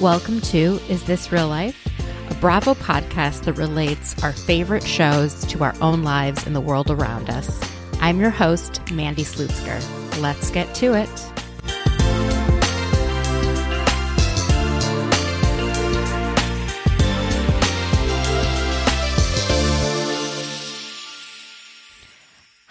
Welcome to Is This Real Life? A Bravo podcast that relates our favorite shows to our own lives and the world around us. I'm your host, Mandy Slutsker. Let's get to it.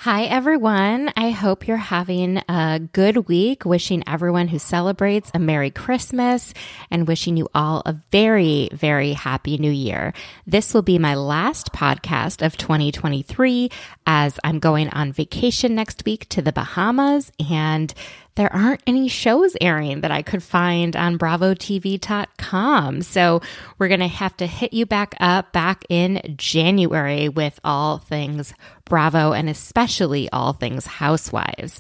Hi, everyone. I hope you're having a good week. Wishing everyone who celebrates a Merry Christmas and wishing you all a very, very happy new year. This will be my last podcast of 2023 as I'm going on vacation next week to the Bahamas and there aren't any shows airing that I could find on bravotv.com. So we're going to have to hit you back up back in January with all things Bravo and especially all things Housewives.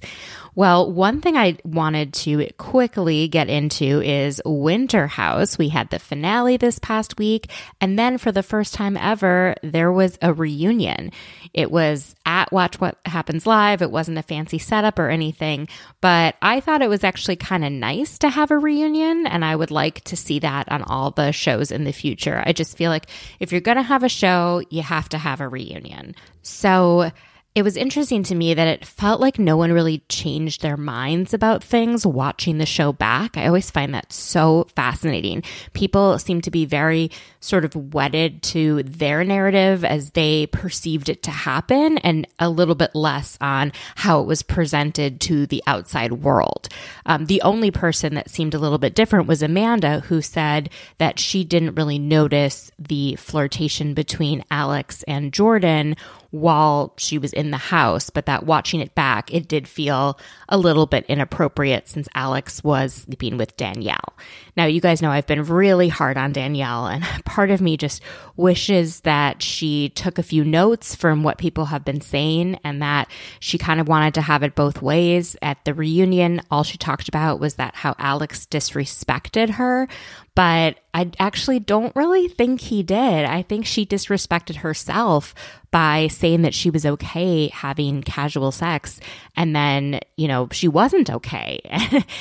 Well, one thing I wanted to quickly get into is Winter House. We had the finale this past week, and then for the first time ever, there was a reunion. It was at Watch What Happens Live. It wasn't a fancy setup or anything, but I thought it was actually kind of nice to have a reunion, and I would like to see that on all the shows in the future. I just feel like if you're going to have a show, you have to have a reunion. So, it was interesting to me that it felt like no one really changed their minds about things watching the show back. I always find that so fascinating. People seem to be very sort of wedded to their narrative as they perceived it to happen and a little bit less on how it was presented to the outside world. Um, the only person that seemed a little bit different was Amanda, who said that she didn't really notice the flirtation between Alex and Jordan while she was in the house, but that watching it back, it did feel a little bit inappropriate since Alex was sleeping with Danielle. Now, you guys know I've been really hard on Danielle, and part of me just wishes that she took a few notes from what people have been saying and that she kind of wanted to have it both ways. At the reunion, all she talked about was that how Alex disrespected her, but I actually don't really think he did. I think she disrespected herself by saying that she was okay having casual sex and then, you know, she wasn't okay.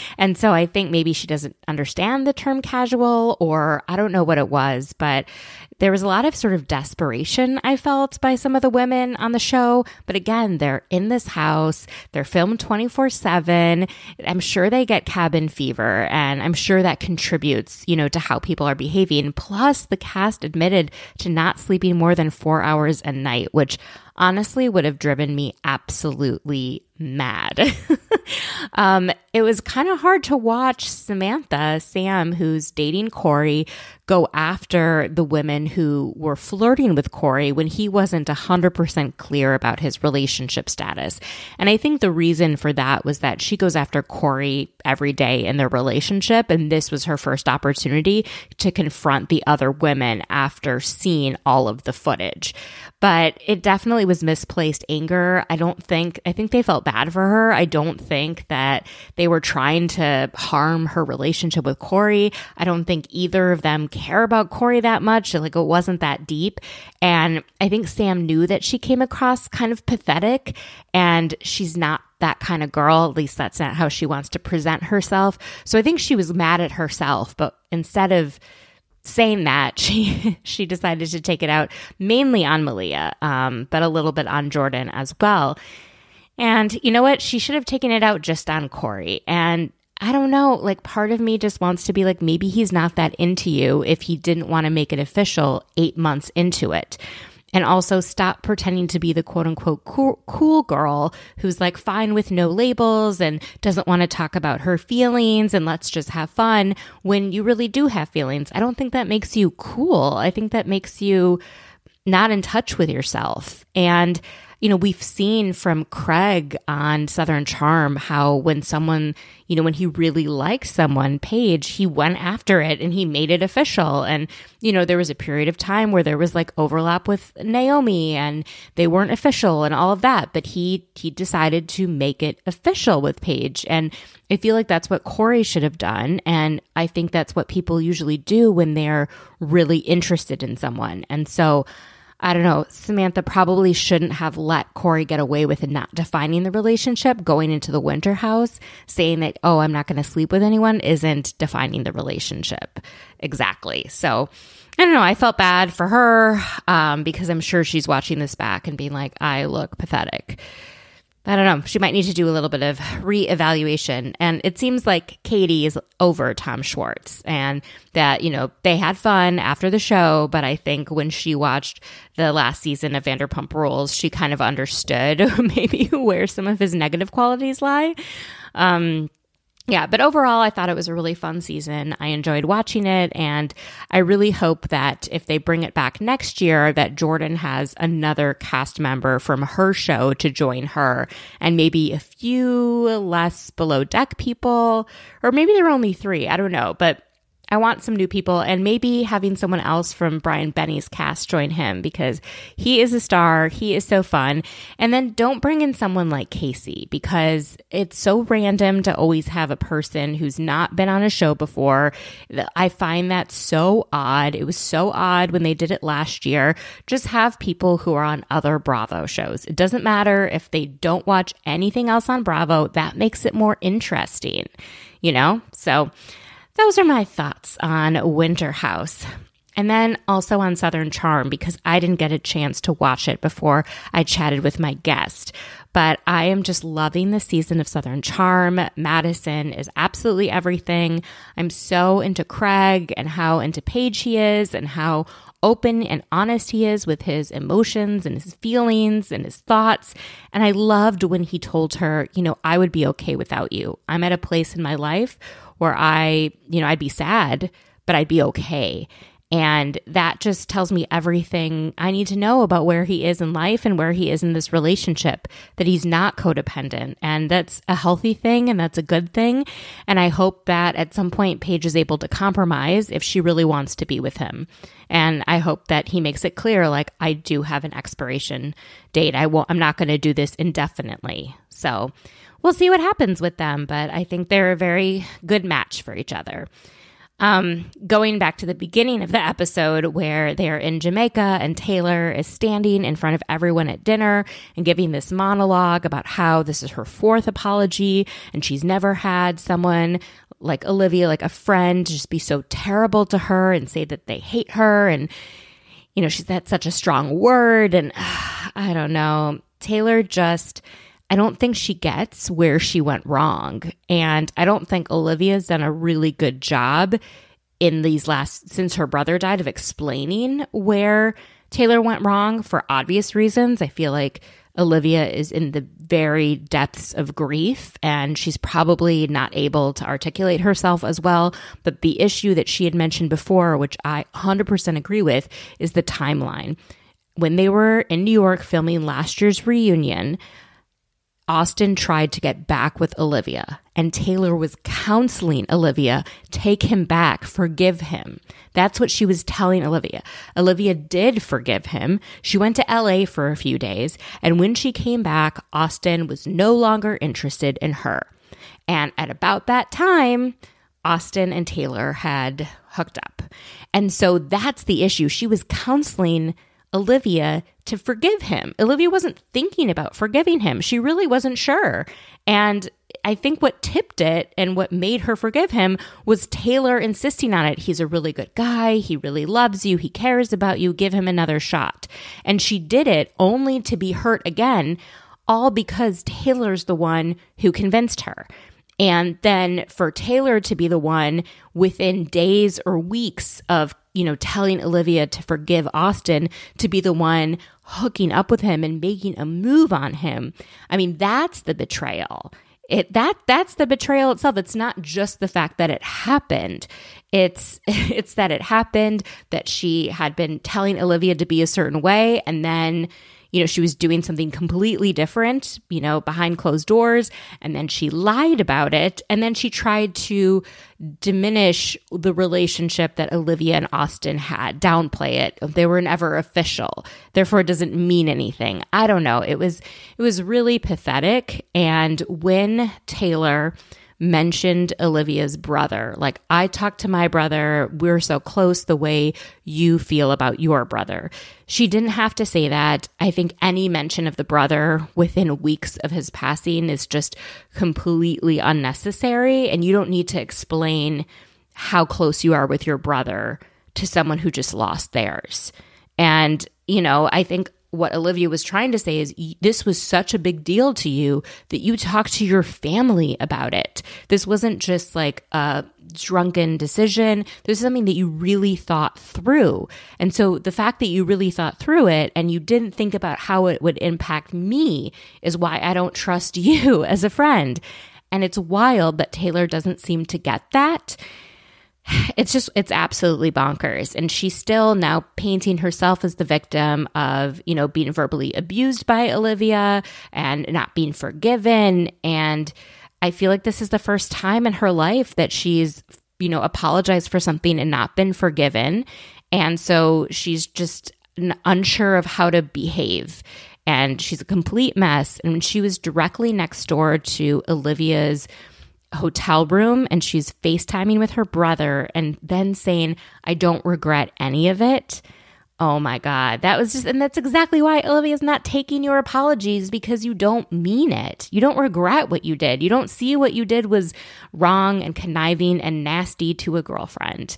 and so I think maybe she doesn't understand the term casual or I don't know what it was, but there was a lot of sort of desperation I felt by some of the women on the show. But again, they're in this house, they're filmed 24 7. I'm sure they get cabin fever, and I'm sure that contributes, you know, to how people are behaving. Plus, the cast admitted to not sleeping more than four hours a night, which honestly would have driven me absolutely mad. um, it was kind of hard to watch Samantha, Sam, who's dating Corey, go after the women who were flirting with Corey when he wasn't 100% clear about his relationship status. And I think the reason for that was that she goes after Corey every day in their relationship. And this was her first opportunity to confront the other women after seeing all of the footage. But it definitely was misplaced anger. I don't think, I think they felt bad for her. I don't think that they were trying to harm her relationship with Corey. I don't think either of them care about Corey that much. Like it wasn't that deep. And I think Sam knew that she came across kind of pathetic and she's not that kind of girl. At least that's not how she wants to present herself. So I think she was mad at herself, but instead of saying that she she decided to take it out mainly on Malia, um, but a little bit on Jordan as well. And you know what? She should have taken it out just on Corey. And I don't know, like part of me just wants to be like, maybe he's not that into you if he didn't want to make it official eight months into it. And also stop pretending to be the quote unquote cool, girl who's like fine with no labels and doesn't want to talk about her feelings and let's just have fun when you really do have feelings. I don't think that makes you cool. I think that makes you not in touch with yourself. And you know, we've seen from Craig on Southern Charm how when someone, you know, when he really liked someone, Paige, he went after it and he made it official. And, you know, there was a period of time where there was like overlap with Naomi and they weren't official and all of that. But he, he decided to make it official with Paige. And I feel like that's what Corey should have done. And I think that's what people usually do when they're really interested in someone. And so, I don't know, Samantha probably shouldn't have let Corey get away with not defining the relationship going into the winter house, saying that, oh, I'm not going to sleep with anyone isn't defining the relationship exactly. So I don't know. I felt bad for her um, because I'm sure she's watching this back and being like, I look pathetic. I don't know. She might need to do a little bit of reevaluation. And it seems like Katie is over Tom Schwartz and that, you know, they had fun after the show. But I think when she watched the last season of Vanderpump Rules, she kind of understood maybe where some of his negative qualities lie. Um, yeah, but overall, I thought it was a really fun season. I enjoyed watching it, and I really hope that if they bring it back next year, that Jordan has another cast member from her show to join her, and maybe a few less below deck people, or maybe there are only three. I don't know, but I want some new people and maybe having someone else from Brian Benni's cast join him because he is a star. He is so fun. And then don't bring in someone like Casey because it's so random to always have a person who's not been on a show before. I find that so odd. It was so odd when they did it last year. Just have people who are on other Bravo shows. It doesn't matter if they don't watch anything else on Bravo. That makes it more interesting, you know? So, those are my thoughts on Winter House. And then also on Southern Charm, because I didn't get a chance to watch it before I chatted with my guest. But I am just loving the season of Southern Charm. Madison is absolutely everything. I'm so into Craig and how into Paige he is and how open and honest he is with his emotions and his feelings and his thoughts. And I loved when he told her, you know, I would be okay without you. I'm at a place in my life where I, you know, I'd be sad, but I'd be okay. And that just tells me everything I need to know about where he is in life and where he is in this relationship, that he's not codependent. And that's a healthy thing and that's a good thing. And I hope that at some point Paige is able to compromise if she really wants to be with him. And I hope that he makes it clear, like, I do have an expiration date. I won't, I'm not going to do this indefinitely. So we'll see what happens with them. But I think they're a very good match for each other. Um, going back to the beginning of the episode where they're in Jamaica and Taylor is standing in front of everyone at dinner and giving this monologue about how this is her fourth apology and she's never had someone like Olivia, like a friend, just be so terrible to her and say that they hate her. And, you know, she's that such a strong word. And uh, I don't know. Taylor just I don't think she gets where she went wrong. And I don't think Olivia's done a really good job in these last, since her brother died, of explaining where Taylor went wrong for obvious reasons. I feel like Olivia is in the very depths of grief and she's probably not able to articulate herself as well. But the issue that she had mentioned before, which I 100% agree with, is the timeline. When they were in New York filming last year's reunion, Austin tried to get back with Olivia, and Taylor was counseling Olivia, take him back, forgive him. That's what she was telling Olivia. Olivia did forgive him. She went to LA for a few days, and when she came back, Austin was no longer interested in her. And at about that time, Austin and Taylor had hooked up. And so that's the issue. She was counseling Olivia to forgive him. Olivia wasn't thinking about forgiving him. She really wasn't sure. And I think what tipped it and what made her forgive him was Taylor insisting on it. He's a really good guy. He really loves you. He cares about you. Give him another shot. And she did it only to be hurt again, all because Taylor's the one who convinced her. And then for Taylor to be the one within days or weeks of, you know, telling Olivia to forgive Austin to be the one hooking up with him and making a move on him. I mean, that's the betrayal. it that that's the betrayal itself it's not just the fact that it happened it's it's that it happened that she had been telling olivia to be a certain way and then you know, she was doing something completely different, you know, behind closed doors. And then she lied about it. And then she tried to diminish the relationship that Olivia and Austin had, downplay it. They were never official. Therefore, it doesn't mean anything. I don't know. It was, it was really pathetic. And when Taylor, mentioned Olivia's brother. Like, I talked to my brother. We're so close the way you feel about your brother. She didn't have to say that. I think any mention of the brother within weeks of his passing is just completely unnecessary. And you don't need to explain how close you are with your brother to someone who just lost theirs. And, you know, I think what Olivia was trying to say is this was such a big deal to you that you talked to your family about it. This wasn't just like a drunken decision. This is something that you really thought through. And so the fact that you really thought through it and you didn't think about how it would impact me is why I don't trust you as a friend. And it's wild that Taylor doesn't seem to get that it's just it's absolutely bonkers. And she's still now painting herself as the victim of you know being verbally abused by olivia and not being forgiven. And i feel like this is the first time in her life that she's you know apologized for something and not been forgiven. And so she's just unsure of how to behave. And she's a complete mess. And she was directly next door to olivia's hotel room and she's FaceTiming with her brother and then saying, I don't regret any of it. Oh my God. That was just, and that's exactly why Olivia's not taking your apologies because you don't mean it. You don't regret what you did. You don't see what you did was wrong and conniving and nasty to a girlfriend.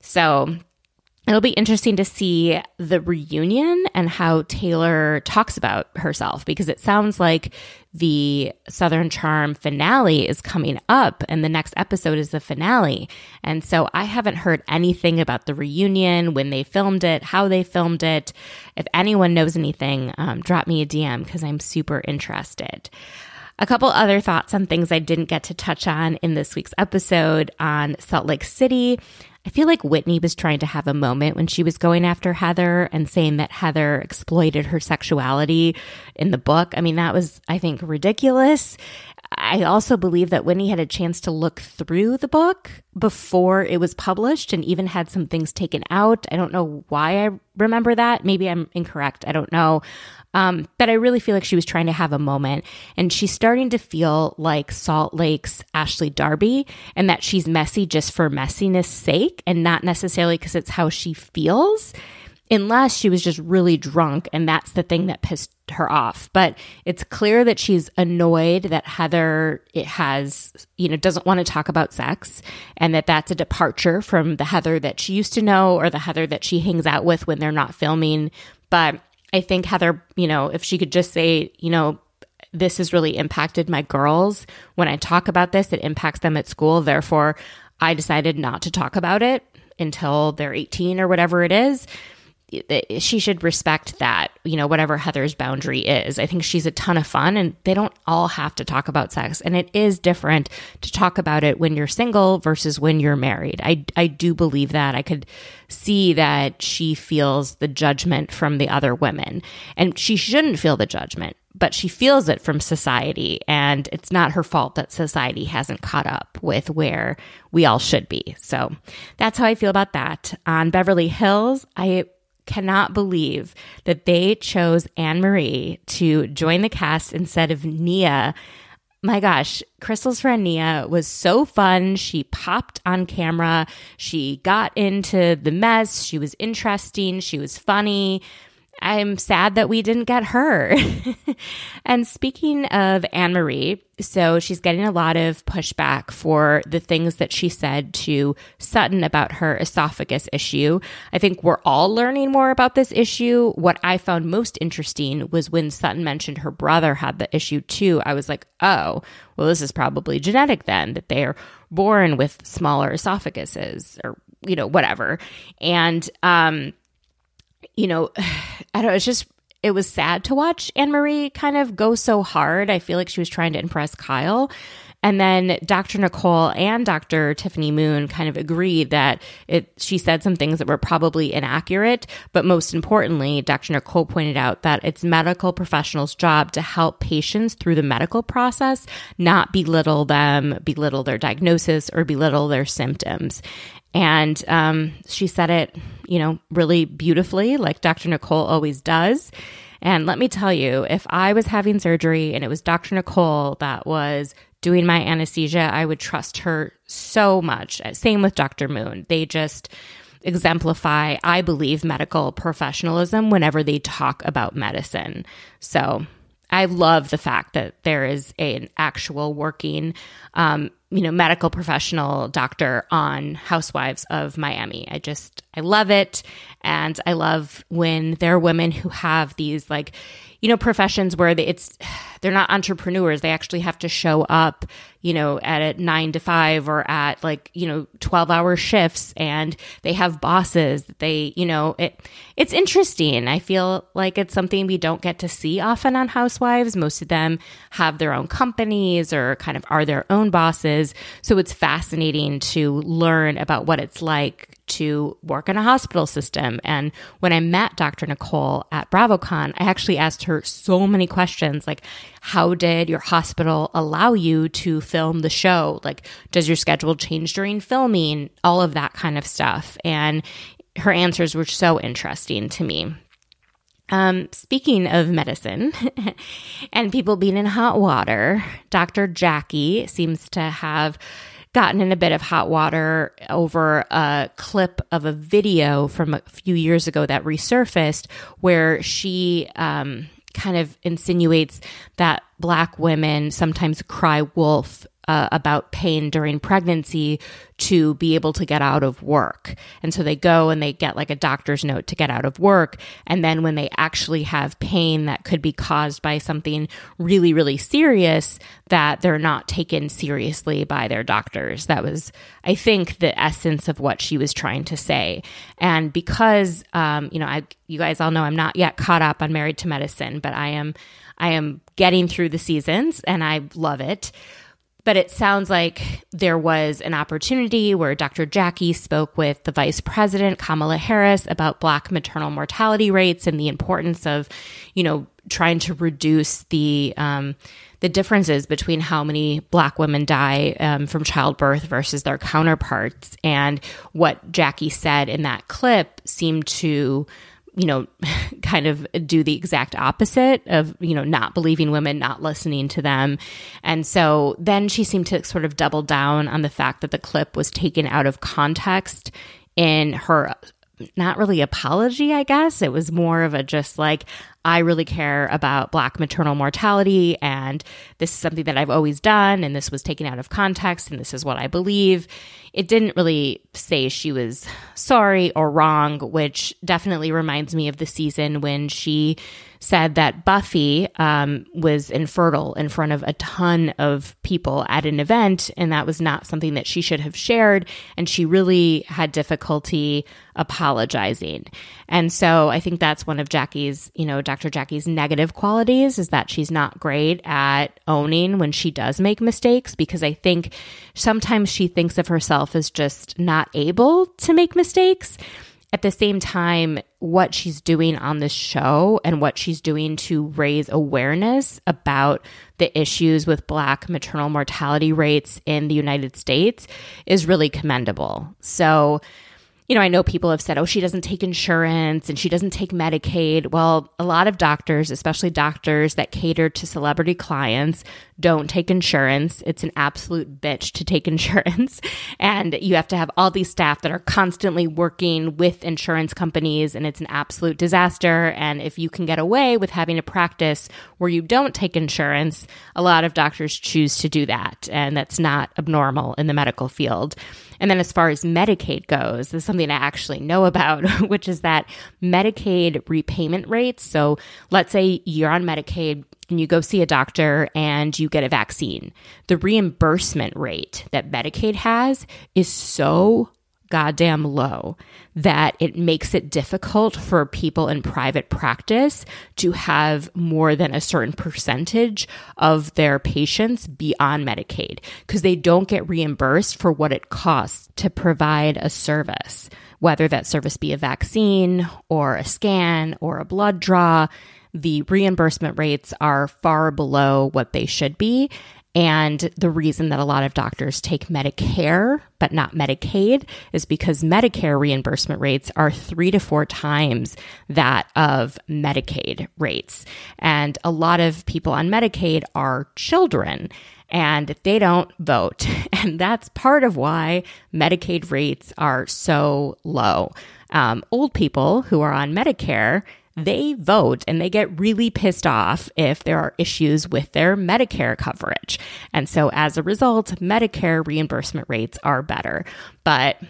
So It'll be interesting to see the reunion and how Taylor talks about herself because it sounds like the Southern Charm finale is coming up and the next episode is the finale. And so I haven't heard anything about the reunion, when they filmed it, how they filmed it. If anyone knows anything, um, drop me a DM because I'm super interested. A couple other thoughts on things I didn't get to touch on in this week's episode on Salt Lake City. I feel like Whitney was trying to have a moment when she was going after Heather and saying that Heather exploited her sexuality in the book. I mean, that was, I think, ridiculous. I also believe that Whitney had a chance to look through the book before it was published and even had some things taken out. I don't know why I remember that. Maybe I'm incorrect. I don't know. Um, but I really feel like she was trying to have a moment and she's starting to feel like Salt Lake's Ashley Darby and that she's messy just for messiness sake and not necessarily because it's how she feels unless she was just really drunk and that's the thing that pissed her off. But it's clear that she's annoyed that heather it has you know doesn't want to talk about sex and that that's a departure from the heather that she used to know or the heather that she hangs out with when they're not filming. But I think Heather, you know, if she could just say, you know, this has really impacted my girls. When I talk about this, it impacts them at school. Therefore, I decided not to talk about it until they're 18 or whatever it is she should respect that, you know, whatever Heather's boundary is. I think she's a ton of fun and they don't all have to talk about sex. And it is different to talk about it when you're single versus when you're married. I, I do believe that. I could see that she feels the judgment from the other women and she shouldn't feel the judgment, but she feels it from society. And it's not her fault that society hasn't caught up with where we all should be. So that's how I feel about that. On Beverly Hills, I cannot believe that they chose Annemarie to join the cast instead of Nia. My gosh, Crystal's friend Nia was so fun. She popped on camera. She got into the mess. She was interesting. She was funny. I'm sad that we didn't get her. and speaking of Annemarie, so she's getting a lot of pushback for the things that she said to Sutton about her esophagus issue. I think we're all learning more about this issue. What I found most interesting was when Sutton mentioned her brother had the issue too. I was like, oh, well, this is probably genetic then, that they're born with smaller esophaguses or, you know, whatever. And, um, you know, I don't know, it's just it was sad to watch Annemarie kind of go so hard. I feel like she was trying to impress Kyle. And then Dr. Nicole and Dr. Tiffany Moon kind of agreed that it, she said some things that were probably inaccurate. But most importantly, Dr. Nicole pointed out that it's medical professionals' job to help patients through the medical process, not belittle them, belittle their diagnosis, or belittle their symptoms. And um, she said it, you know, really beautifully, like Dr. Nicole always does. And let me tell you, if I was having surgery and it was Dr. Nicole that was doing my anesthesia, I would trust her so much. Same with Dr. Moon. They just exemplify, I believe, medical professionalism whenever they talk about medicine. So I love the fact that there is an actual working, um, you know, medical professional doctor on Housewives of Miami. I just, I love it. And I love when there are women who have these like, you know, professions where it's, they're not entrepreneurs. They actually have to show up, you know, at a nine to five or at like, you know, 12 hour shifts and they have bosses they, you know, it, it's interesting. I feel like it's something we don't get to see often on Housewives. Most of them have their own companies or kind of are their own bosses. So it's fascinating to learn about what it's like to work in a hospital system. And when I met Dr. Nicole at BravoCon, I actually asked her so many questions like, how did your hospital allow you to film the show? Like, does your schedule change during filming? All of that kind of stuff. And her answers were so interesting to me. Um, speaking of medicine and people being in hot water, Dr. Jackie seems to have gotten in a bit of hot water over a clip of a video from a few years ago that resurfaced where she um, kind of insinuates that black women sometimes cry wolf uh, about pain during pregnancy to be able to get out of work. And so they go and they get like a doctor's note to get out of work. And then when they actually have pain that could be caused by something really, really serious, that they're not taken seriously by their doctors. That was, I think, the essence of what she was trying to say. And because, um, you know, I, you guys all know I'm not yet caught up on Married to Medicine, but I am, I am getting through the seasons and I love it. But it sounds like there was an opportunity where Dr. Jackie spoke with the vice president, Kamala Harris, about Black maternal mortality rates and the importance of, you know, trying to reduce the, um, the differences between how many black women die um, from childbirth versus their counterparts. And what Jackie said in that clip seemed to you know, kind of do the exact opposite of, you know, not believing women, not listening to them. And so then she seemed to sort of double down on the fact that the clip was taken out of context in her not really apology, I guess. It was more of a just like, I really care about Black maternal mortality, and this is something that I've always done, and this was taken out of context, and this is what I believe. It didn't really say she was sorry or wrong, which definitely reminds me of the season when she said that Buffy um, was infertile in front of a ton of people at an event, and that was not something that she should have shared. And she really had difficulty apologizing. And so I think that's one of Jackie's, you know, Dr. Jackie's negative qualities is that she's not great at owning when she does make mistakes because I think sometimes she thinks of herself as just not able to make mistakes at the same time, what she's doing on this show and what she's doing to raise awareness about the issues with Black maternal mortality rates in the United States is really commendable. So, you know, I know people have said, oh, she doesn't take insurance and she doesn't take Medicaid. Well, a lot of doctors, especially doctors that cater to celebrity clients, don't take insurance. It's an absolute bitch to take insurance. and you have to have all these staff that are constantly working with insurance companies, and it's an absolute disaster. And if you can get away with having a practice where you don't take insurance, a lot of doctors choose to do that. And that's not abnormal in the medical field. And then as far as Medicaid goes, this is something I actually know about, which is that Medicaid repayment rates. So let's say you're on Medicaid and you go see a doctor and you get a vaccine. The reimbursement rate that Medicaid has is so goddamn low that it makes it difficult for people in private practice to have more than a certain percentage of their patients be on Medicaid because they don't get reimbursed for what it costs to provide a service, whether that service be a vaccine or a scan or a blood draw. The reimbursement rates are far below what they should be. And the reason that a lot of doctors take Medicare but not Medicaid is because Medicare reimbursement rates are three to four times that of Medicaid rates. And a lot of people on Medicaid are children and they don't vote. And that's part of why Medicaid rates are so low. Um, old people who are on Medicare they vote and they get really pissed off if there are issues with their Medicare coverage. And so as a result, Medicare reimbursement rates are better. But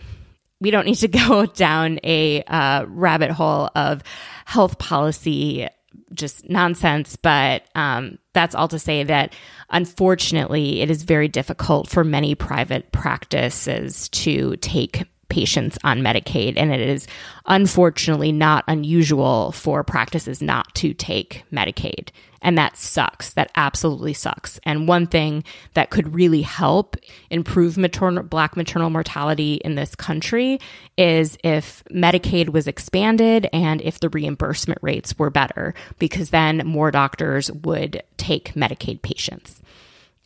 we don't need to go down a uh, rabbit hole of health policy just nonsense. But um, that's all to say that unfortunately, it is very difficult for many private practices to take patients on Medicaid. And it is unfortunately not unusual for practices not to take Medicaid. And that sucks. That absolutely sucks. And one thing that could really help improve maternal, black maternal mortality in this country is if Medicaid was expanded and if the reimbursement rates were better, because then more doctors would take Medicaid patients.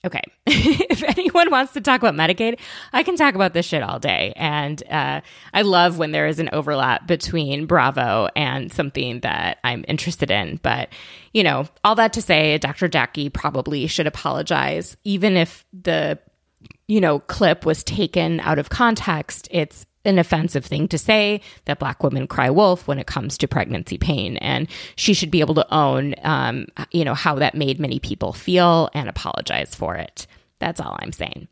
Okay. if anyone wants to talk about Medicaid, I can talk about this shit all day. And uh, I love when there is an overlap between Bravo and something that I'm interested in. But, you know, all that to say, Dr. Jackie probably should apologize, even if the, you know, clip was taken out of context. It's an offensive thing to say that black women cry wolf when it comes to pregnancy pain. And she should be able to own um, you know how that made many people feel and apologize for it that's all I'm saying.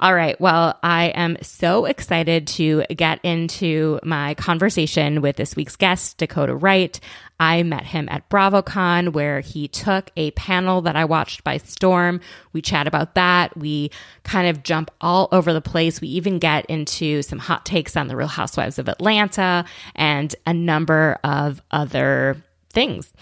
All right. Well, I am so excited to get into my conversation with this week's guest, Dakota Wright. I met him at BravoCon where he took a panel that I watched by storm. We chat about that. We kind of jump all over the place. We even get into some hot takes on the Real Housewives of Atlanta and a number of other things.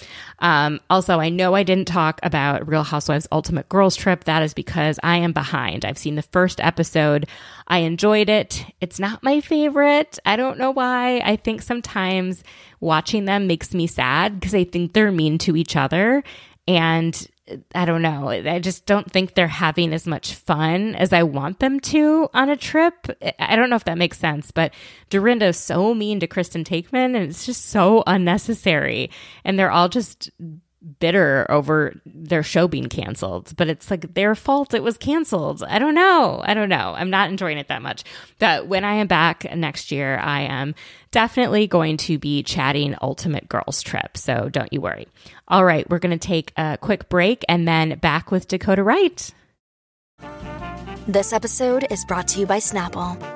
Um, also, I know I didn't talk about Real Housewives Ultimate Girls Trip. That is because I am behind. I've seen the first episode. I enjoyed it. It's not my favorite. I don't know why. I think sometimes watching them makes me sad because I think they're mean to each other. And I don't know. I just don't think they're having as much fun as I want them to on a trip. I don't know if that makes sense, but Dorinda's so mean to Kristen Taekman and it's just so unnecessary. And they're all just bitter over their show being canceled, but it's like their fault it was canceled. I don't know. I don't know. I'm not enjoying it that much. But when I am back next year, I am definitely going to be chatting Ultimate Girls Trip. So don't you worry. All right, we're going to take a quick break and then back with Dakota Wright. This episode is brought to you by Snapple.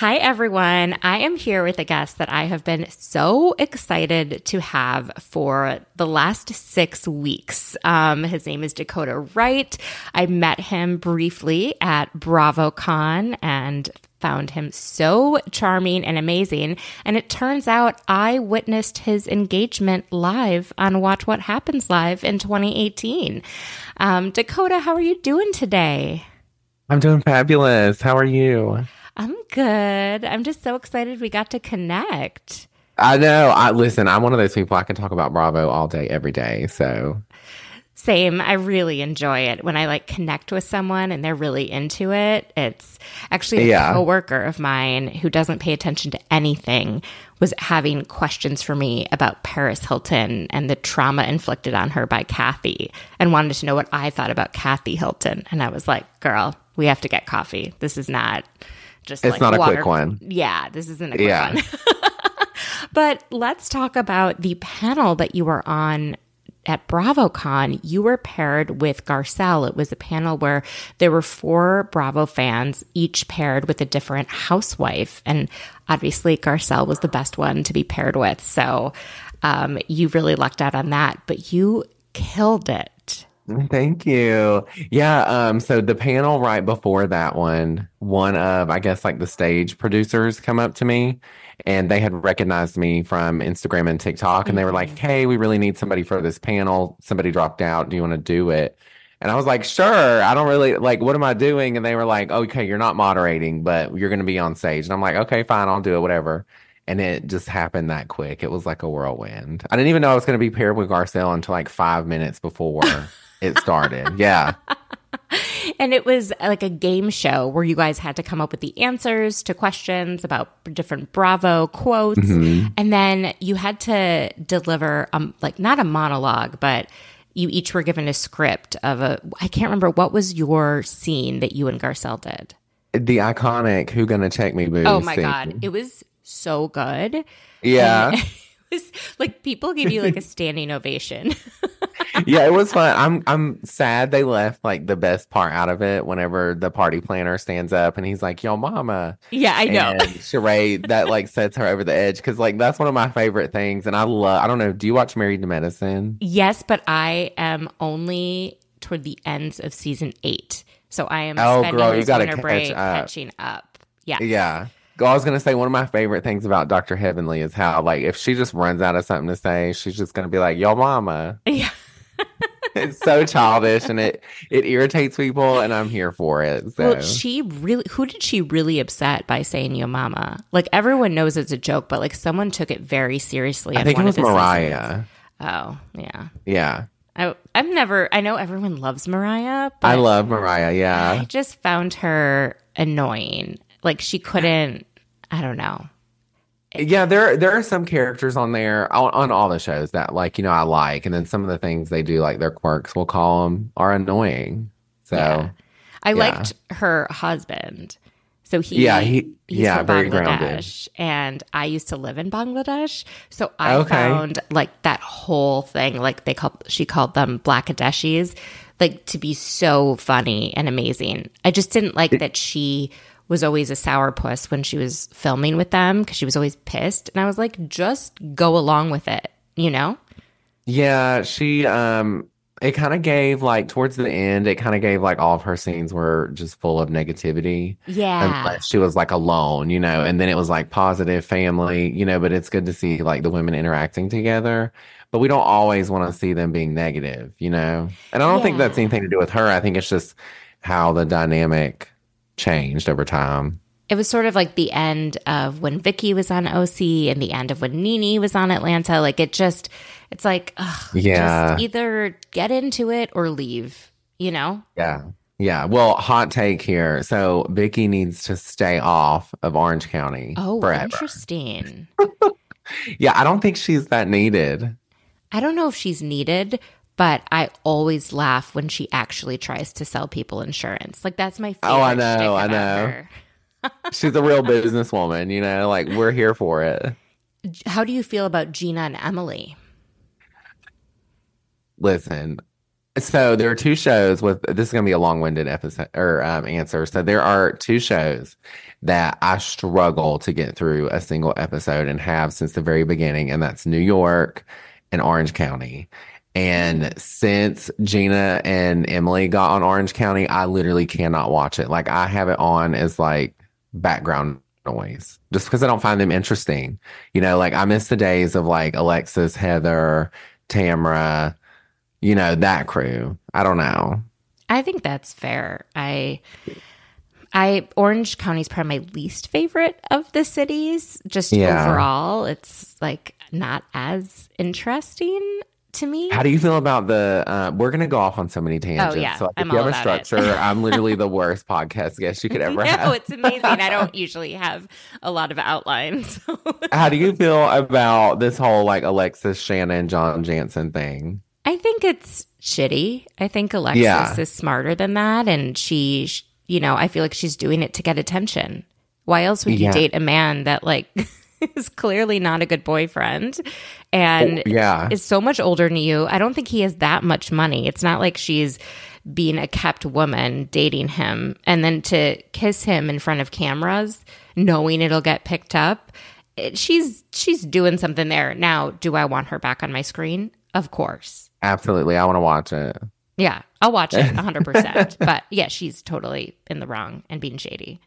Hi, everyone. I am here with a guest that I have been so excited to have for the last six weeks. Um, his name is Dakota Wright. I met him briefly at BravoCon and found him so charming and amazing. And it turns out I witnessed his engagement live on Watch What Happens Live in 2018. Um, Dakota, how are you doing today? I'm doing fabulous. How are you? I'm good. I'm just so excited we got to connect. I know. I listen, I'm one of those people I can talk about Bravo all day every day. So same. I really enjoy it when I like connect with someone and they're really into it. It's actually a yeah. coworker of mine who doesn't pay attention to anything was having questions for me about Paris Hilton and the trauma inflicted on her by Kathy and wanted to know what I thought about Kathy Hilton. And I was like, girl, we have to get coffee. This is not just It's like not a quick one. Yeah, this isn't a quick Yeah. one. but let's talk about the panel that you were on at BravoCon. You were paired with Garcelle. It was a panel where there were four Bravo fans, each paired with a different housewife. And obviously, Garcelle was the best one to be paired with. So um, you really lucked out on that, but you killed it. Thank you. Yeah, um, so the panel right before that one, one of I guess like the stage producers come up to me and they had recognized me from Instagram and TikTok and they were like, "Hey, we really need somebody for this panel. Somebody dropped out. Do you want to do it?" And I was like, "Sure. I don't really like what am I doing?" And they were like, "Okay, you're not moderating, but you're going to be on stage." And I'm like, "Okay, fine. I'll do it, whatever." And it just happened that quick. It was like a whirlwind. I didn't even know I was going to be paired with Garcelle until like 5 minutes before it started. Yeah. And it was like a game show where you guys had to come up with the answers to questions about different Bravo quotes. And then you had to deliver, um, like, not a monologue, but you each were given a script of a, I can't remember what was your scene that you and Garcelle did. The iconic Who Gonna Check Me Boo. Oh my scene. God. It was so good. Yeah. it was like people give you like a standing ovation. yeah, it was fun. I'm I'm sad they left like the best part out of it whenever the party planner stands up and he's like, Yo mama. yeah, I know. And Sheree, that like sets her over the edge because like that's one of my favorite things. And I love I don't know, do you watch Married to Medicine? Yes, but I am only toward the ends of season eight. So I am Oh, spending girl, you gotta catch break up. catching up. Yeah. Yeah. I was gonna say one of my favorite things about Dr. Heavenly is how like if she just runs out of something to say, she's just gonna be like, Yo mama. Yeah. It's so childish and it it irritates people and I'm here for it. So Well, she really, who did she really upset by saying yo mama? Like everyone knows it's a joke, but like someone took it very seriously. I think it was the seasons. Mariah. Oh, yeah. Yeah. I, I've never, I know everyone loves Mariah, but I love Mariah. Yeah. I just found her annoying. Like she couldn't, I don't know. Yeah, there there are some characters on there on, on all the shows that like, you know, I like and then some of the things they do like their quirks we'll call them are annoying. So, Yeah. I Yeah. liked her husband. So he, Yeah, he- he's yeah, very grounded. Bangladesh, and I used to live in Bangladesh. So I Okay. found like that whole thing, like they called, she called them Blackadeshis, like to be so funny and amazing. I just didn't like that she was always a sourpuss when she was filming with them because she was always pissed, and I was like, just go along with it, you know? yeah, she um it kind of gave like towards the end, it kind of gave like all of her scenes were just full of negativity. Yeah. Unless she was like alone, you know, and then it was like positive family, you know, but it's good to see like the women interacting together. But we don't always want to see them being negative, you know? And I don't think that's anything to do with her. I think it's just how the dynamic changed over time. It was sort of like the end of when Vicki was on OC and the end of when Nene was on Atlanta. Like it just, it's like, ugh, Yeah. just either get into it or leave, you know? Yeah. Yeah. Well, hot take here. So Vicki needs to stay off of Orange County Oh, forever. interesting. Yeah, I don't think she's that needed. I don't know if she's needed, but I always laugh when she actually tries to sell people insurance. Like that's my favorite. Oh, I know, I know. She's a real businesswoman, you know, like we're here for it. How do you feel about Gina and Emily? Listen, so there are two shows with this is going to be a long-winded episode or um, answer. So there are two shows that I struggle to get through a single episode and have since the very beginning, and that's New York and Orange County. And since Gina and Emily got on Orange County, I literally cannot watch it. Like I have it on as like background noise just because I don't find them interesting. You know, like I miss the days of like Alexis, Heather, Tamra, you know, that crew. I don't know. I think that's fair. I I Orange County is probably my least favorite of the cities. Just Yeah. overall, it's like not as interesting to me. How do you feel about the? Uh, we're gonna go off on so many tangents. Oh, yeah. So like, if I'm you have a structure, I'm literally the worst podcast guest you could ever no, have. it's amazing. I don't usually have a lot of outlines. How do you feel about this whole like Alexis, Shannon, John Janssen thing? I think it's shitty. I think Alexis Yeah. is smarter than that, and she, you know, I feel like she's doing it to get attention. Why else would you Yeah. date a man that like is clearly not a good boyfriend and oh, yeah. is so much older than you? I don't think he has that much money. It's not like she's being a kept woman dating him and then to kiss him in front of cameras knowing it'll get picked up. It, she's she's doing something there. Now, do I want her back on my screen? Of course. Absolutely. I want to watch it. Yeah, I'll watch it 100%. but yeah, she's totally in the wrong and being shady.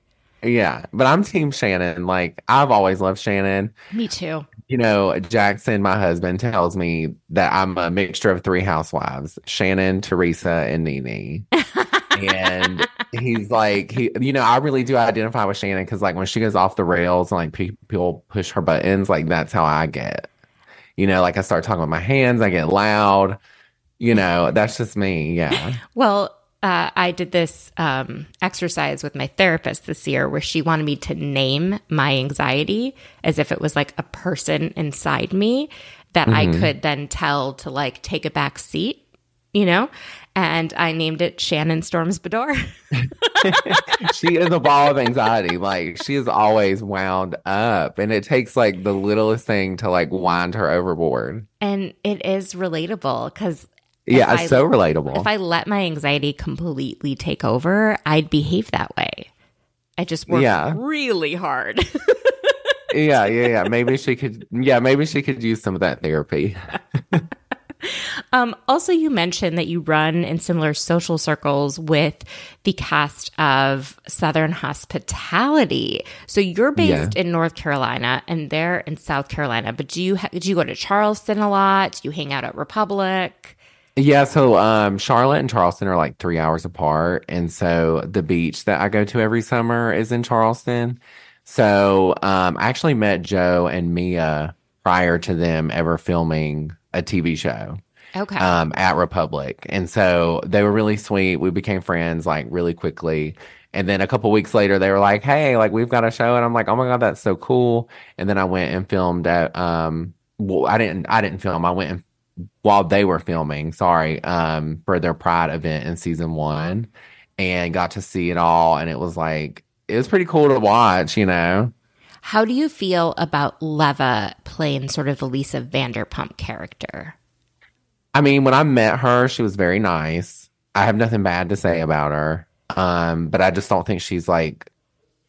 Yeah. But I'm Team Shannon. Like, I've always loved Shannon. Me too. You know, Jackson, my husband, tells me that I'm a mixture of three housewives Shannon, Teresa, and Nene. and he's like, he, you know, I really do identify with Shannon because, like, when she goes off the rails and like people push her buttons, like, that's how I get. You know, like I start talking with my hands, I get loud. You know, that's just me. Yeah. Well, uh, I did this um, exercise with my therapist this year where she wanted me to name my anxiety as if it was like a person inside me that I could then tell to like take a back seat, you know? And I named it Shannon Storms Beador. she is a ball of anxiety. Like she is always wound up, and it takes like the littlest thing to like wind her overboard. and it is relatable because Yeah, I- so relatable. if I let my anxiety completely take over, I'd behave that way. I just work Yeah. really hard. yeah, yeah, yeah. Maybe she could. Yeah, maybe she could use some of that therapy. Um, also, you mentioned that you run in similar social circles with the cast of Southern Hospitality. So you're based in North Carolina and they're in South Carolina. But do you ha- do you go to Charleston a lot? Do you hang out at Republic? Yeah, so um, Charlotte and Charleston are like three hours apart, and so the beach that I go to every summer is in Charleston. So um, I actually met Joe and Mia prior to them ever filming a TV show. Okay. um, at Republic. And so they were really sweet. We became friends like really quickly. And then a couple weeks later, they were like, "Hey, like we've got a show," and I'm like, "Oh my god, that's so cool!" And then I went and filmed at um, well, I didn't, I didn't film. I went and while they were filming, sorry, um, for their Pride event in season one, and got to see it all, and it was like it was pretty cool to watch, you know. How do you feel about Leva playing sort of the Lisa Vanderpump character? I mean, when I met her, she was very nice. I have nothing bad to say about her. Um, but I just don't think she's like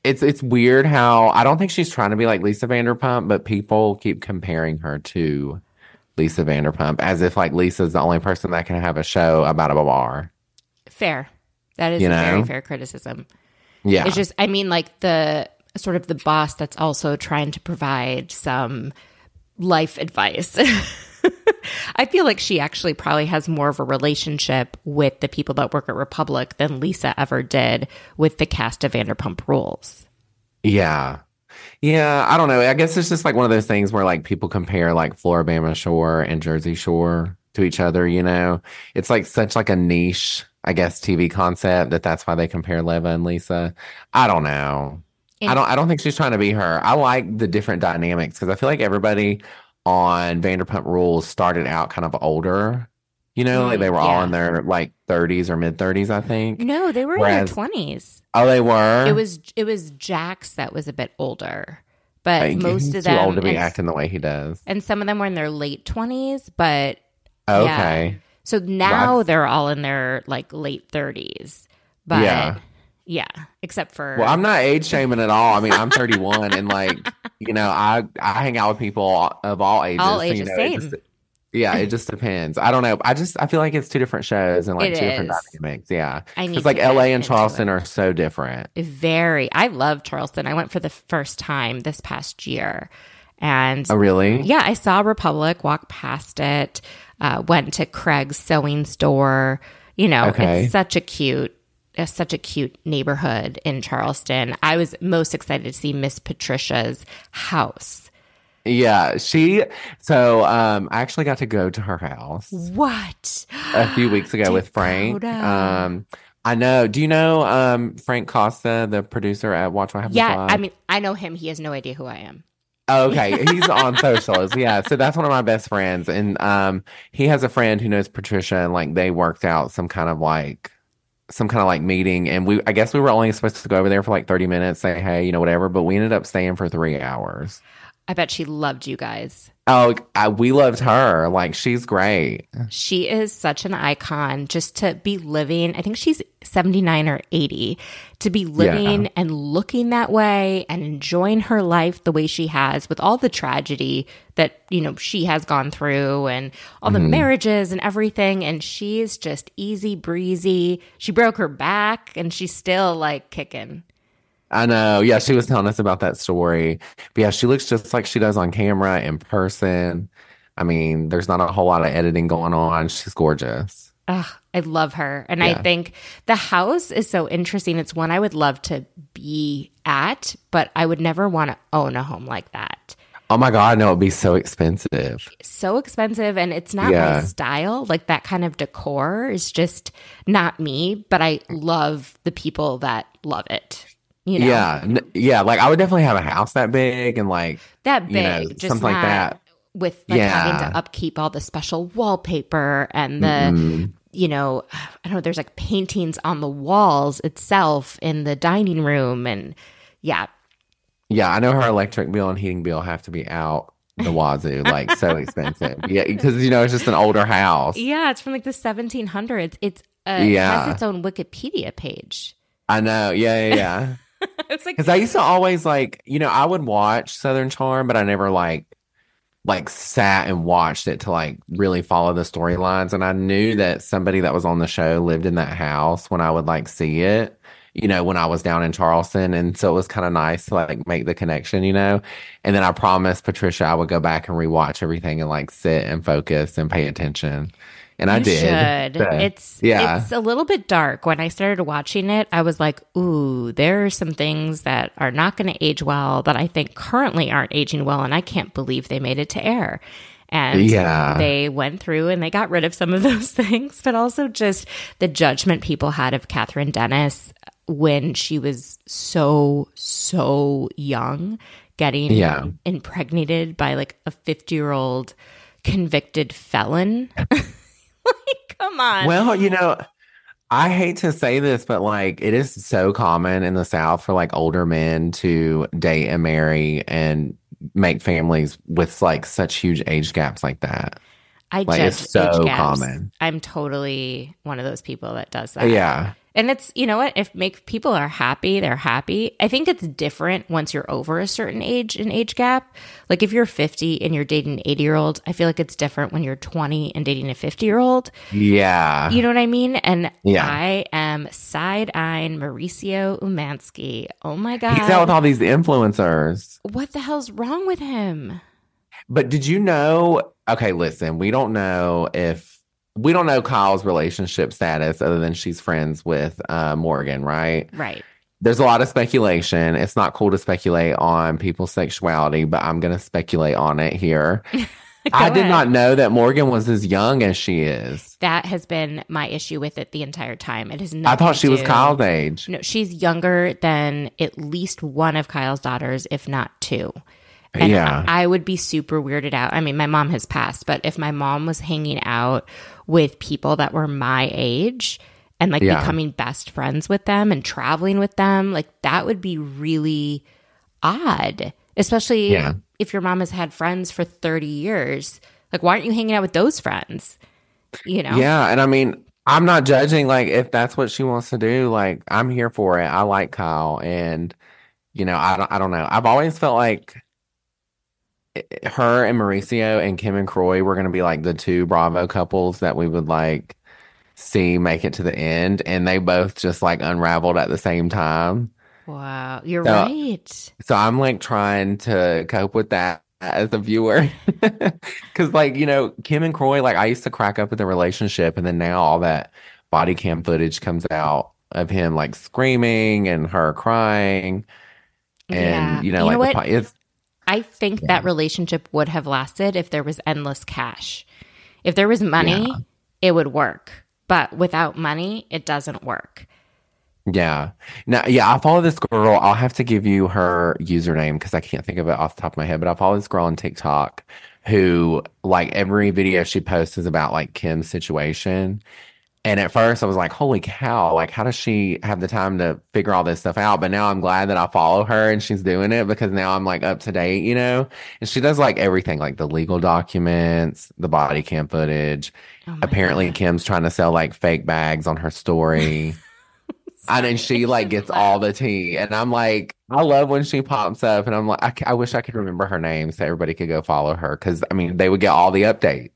it's it's weird how I don't think she's trying to be like Lisa Vanderpump, but people keep comparing her to Lisa Vanderpump as if like Lisa's the only person that can have a show about a bar. Fair. That is You a very fair criticism. Yeah. It's just, I mean, like the sort of the boss that's also trying to provide some life advice. I feel like she actually probably has more of a relationship with the people that work at Republic than Lisa ever did with the cast of Vanderpump Rules. Yeah. Yeah, I don't know. I guess it's just like one of those things where like people compare like Floribama Shore and Jersey Shore to each other, you know. It's like such like a niche, I guess, TV concept that that's why they compare Leva and Lisa. I don't know. I don't I don't think she's trying to be her. I like the different dynamics because I feel like everybody on Vanderpump Rules started out kind of older. You know, like Mm, they were all in their like 30s or mid 30s, I think. No, they were Whereas- in their 20s. Oh, they were. It was it was Jax that was a bit older. But Like, most he's of too them old to be and, acting the way he does. and some of them were in their late 20s, but Okay. So now they're all in their like late 30s. But yeah. Yeah. except for Well, I'm not age shaming at all. I mean, I'm 31 and like, you know, I I hang out with people of all ages. All so, you ages, know, same. Yeah, it just depends. I don't know. I just I feel like it's two different shows and like It two different is. dynamics. Yeah. Because like LA and Charleston it. are so different. very I love Charleston. I went for the first time this past year. And Oh, really? yeah, I saw Republic, walk past it, uh, went to Craig's sewing store. You know, Okay. it's such a cute it's such a cute neighborhood in Charleston. I was most excited to see Miss Patricia's house. Yeah. She, so um, I actually got to go to her house What? a few weeks ago with Frank. Um, I know. Do you know um, Frank Costa, the producer at Watch What Happens Yeah, Live? I mean, I know him. He has no idea who I am. Okay, he's on socials. Yeah, so that's one of my best friends, and um, he has a friend who knows Patricia, and like they worked out some kind of like some kind of like meeting and we I guess we were only supposed to go over there for like 30 minutes, say hey, you know, whatever, but we ended up staying for three hours. I bet she loved you guys. Oh, I, we loved her. Like she's great. She is such an icon just to be living. I think she's 79 or 80 to be living Yeah. and looking that way and enjoying her life the way she has with all the tragedy that, you know, she has gone through and all Mm-hmm. the marriages and everything. And she's just easy breezy. She broke her back and she's still like kicking. I know. Yeah, she was telling us about that story. But yeah, she looks just like she does on camera in person. I mean, there's not a whole lot of editing going on. She's gorgeous. Ugh, I love her. And I think the house is so interesting. It's one I would love to be at, but I would never want to own a home like that. Oh my God, no, it'd be so expensive. So expensive and it's not my style. Like that kind of decor is just not me, but I love the people that love it. You know, Yeah. n- Yeah. Like I would definitely have a house that big and like, that big, you know, just something like that. With like having to upkeep all the special wallpaper and the Mm-mm. you know, I don't know, there's like paintings on the walls itself in the dining room. And yeah, Yeah, I know her electric bill and heating bill have to be out the wazoo, like so expensive. Yeah, because you know it's just an older house. yeah, it's from like the 1700s. It's, uh, it Yeah. has its own Wikipedia page. I know. Yeah, yeah, yeah. It's like, Because I used to always like, you know, I would watch Southern Charm, but I never like like sat and watched it to like really follow the storylines. And I knew that somebody that was on the show lived in that house when I would like see it, you know, when I was down in Charleston. And so it was kind of nice to like make the connection, you know. And then I promised Patricia I would go back and rewatch everything and like sit and focus and pay attention. And I did. So, It's yeah. it's a little bit dark. When I started watching it, I was like, "Ooh, there are some things that are not going to age well that I think currently aren't aging well, and I can't believe they made it to air." And Yeah. they went through and they got rid of some of those things, but also just the judgment people had of Kathryn Dennis when she was so so young, getting Yeah. impregnated by like a fifty year old convicted felon. like, come on. Well, you know, I hate to say this, but like it is so common in the South for like older men to date and marry and make families with like such huge age gaps like that. I like, judge it's so age gaps. common. I'm totally one of those people that does that. Yeah. And it's, you know what? If make people are happy, they're happy. I think it's different once you're over a certain age and age gap. Like if you're 50 and you're dating an 80 year old, I feel like it's different when you're 20 and dating a 50 year old. Yeah. You know what I mean? And Yeah. I am side eyeing Mauricio Umansky. Oh my God. He's out with all these influencers. what the hell's wrong with him? But did you know? Okay, listen, we don't know if we don't know Kyle's relationship status other than she's friends with uh, Morgan, right? Right. there's a lot of speculation. It's not cool to speculate on people's sexuality, but I'm going to speculate on it here. I did ahead. not know that Morgan was as young as she is. That has been my issue with it the entire time. It has not. I thought she was Kyle's age. No, she's younger than at least one of Kyle's daughters, if not two. And Yeah. I, I would be super weirded out. I mean, my mom has passed, but if my mom was hanging out with people that were my age and like Yeah. becoming best friends with them and traveling with them, like that would be really odd. Especially Yeah. if your mom has had friends for 30 years. Like, why aren't you hanging out with those friends? You know? Yeah, and I mean, I'm not judging like if that's what she wants to do, like I'm here for it. I like Kyle and you know, I don't I don't know. I've always felt like her and Mauricio and Kim and Kroy were going to be like the two Bravo couples that we would like see make it to the end and they both just like unraveled at the same time. Wow. You're So- right. So I'm like trying to cope with that as a viewer. Cause like, you know, Kim and Kroy, like I used to crack up with the relationship and then now all that body cam footage comes out of him like screaming and her crying. And Yeah. you know, You like know the it's I think that relationship would have lasted if there was endless cash. If there was money, Yeah. it would work. But without money, it doesn't work. yeah. Now yeah, I follow this girl. I'll have to give you her username because I can't think of it off the top of my head, but I follow this girl on TikTok who like every video she posts is about like Kim's situation. And at first I was like, holy cow, like how does she have the time to figure all this stuff out? But now I'm glad that I follow her and she's doing it because now I'm like up to date, you know? And she does like everything, like the legal documents, the body cam footage. Oh Apparently God. Kim's trying to sell like fake bags on her story. and then she like gets all the tea. And I'm like, I love when she pops up and I'm like, I wish I could remember her name so everybody could go follow her. Cause I mean, they would get all the updates.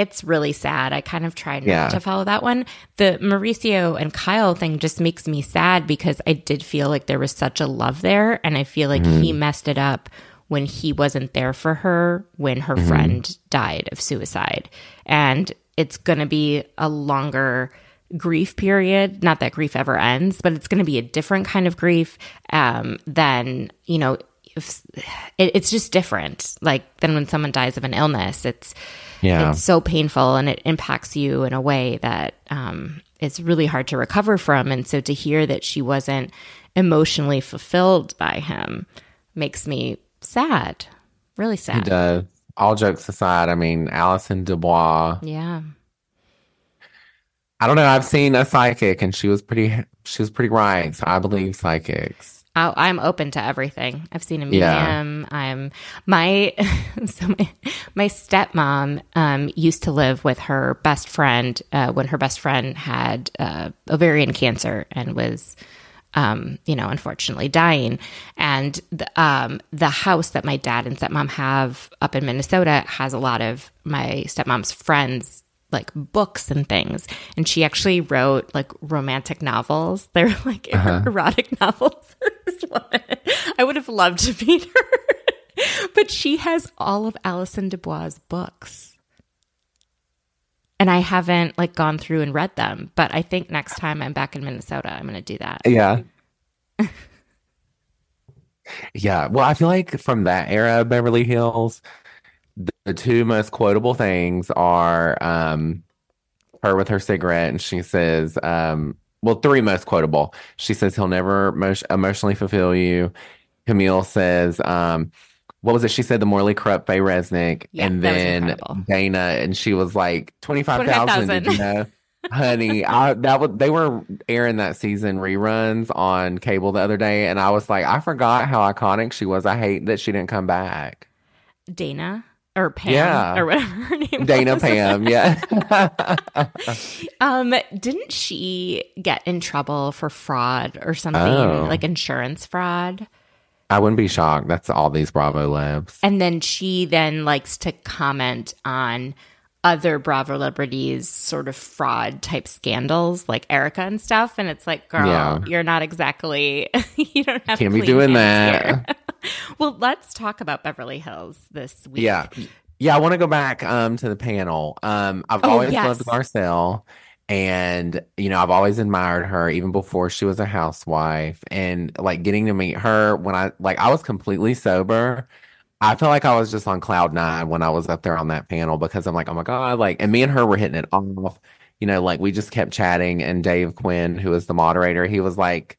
It's really sad. I kind of tried not Yeah. to follow that one. The Mauricio and Kyle thing just makes me sad because I did feel like there was such a love there. And I feel like he messed it up when he wasn't there for her when her friend died of suicide. And it's going to be a longer grief period. Not that grief ever ends, but it's going to be a different kind of grief um, than, you know, it, it's just different. Like than when someone dies of an illness. It's, Yeah. it's so painful and it impacts you in a way that um, it's really hard to recover from. And so to hear that she wasn't emotionally fulfilled by him makes me sad, really He sad. does. All jokes aside, I mean, Allison DuBois. Yeah. I don't know. I've seen a psychic, and she was pretty. She was pretty right. So I believe psychics. I, I'm open to everything. I've seen a Yeah. museum. I'm my so my, my stepmom um, used to live with her best friend uh, when her best friend had uh, ovarian cancer and was, um, you know, unfortunately dying. And the, um, the house that my dad and stepmom have up in Minnesota has a lot of my stepmom's friends like books and things. And she actually wrote like romantic novels. They're like erotic novels. This woman. I would have loved to meet her. but she has all of Allison DuBois' books. And I haven't like gone through and read them, but I think next time I'm back in Minnesota, I'm going to do that. Yeah. yeah. Well, I feel like from that era of Beverly Hills, the, the two most quotable things are um, her with her cigarette, and she says, um, well, three most quotable. She says, he'll never mo- emotionally fulfill you. Camille says, um, what was it? She said the morally corrupt Faye Resnick, Yeah, and then. Dana, and she was like twenty five thousand. You know? Honey, I that was they were airing that season reruns on cable the other day, and I was like, I forgot how iconic she was. I hate that she didn't come back. Dana or Pam Yeah. or whatever her name Dana was. Pam, yeah. Um, didn't she get in trouble for fraud or something Oh. like insurance fraud? I wouldn't be shocked. That's all these Bravo labs. And then she then likes to comment on other Bravo celebrities sort of fraud type scandals like Erica and stuff. And it's like, girl, Yeah. you're not exactly you don't have Can't be doing that. well, let's talk about Beverly Hills this week. Yeah. Yeah, I want to go back um to the panel. Um I've Oh, always yes. loved Garcelle and you know, I've always admired her even before she was a housewife and like getting to meet her when I like I was completely sober. I felt like I was just on cloud nine when I was up there on that panel because I'm like, oh my God, like and me and her were hitting it off. You know, like we just kept chatting and Dave Quinn, who was the moderator, he was like,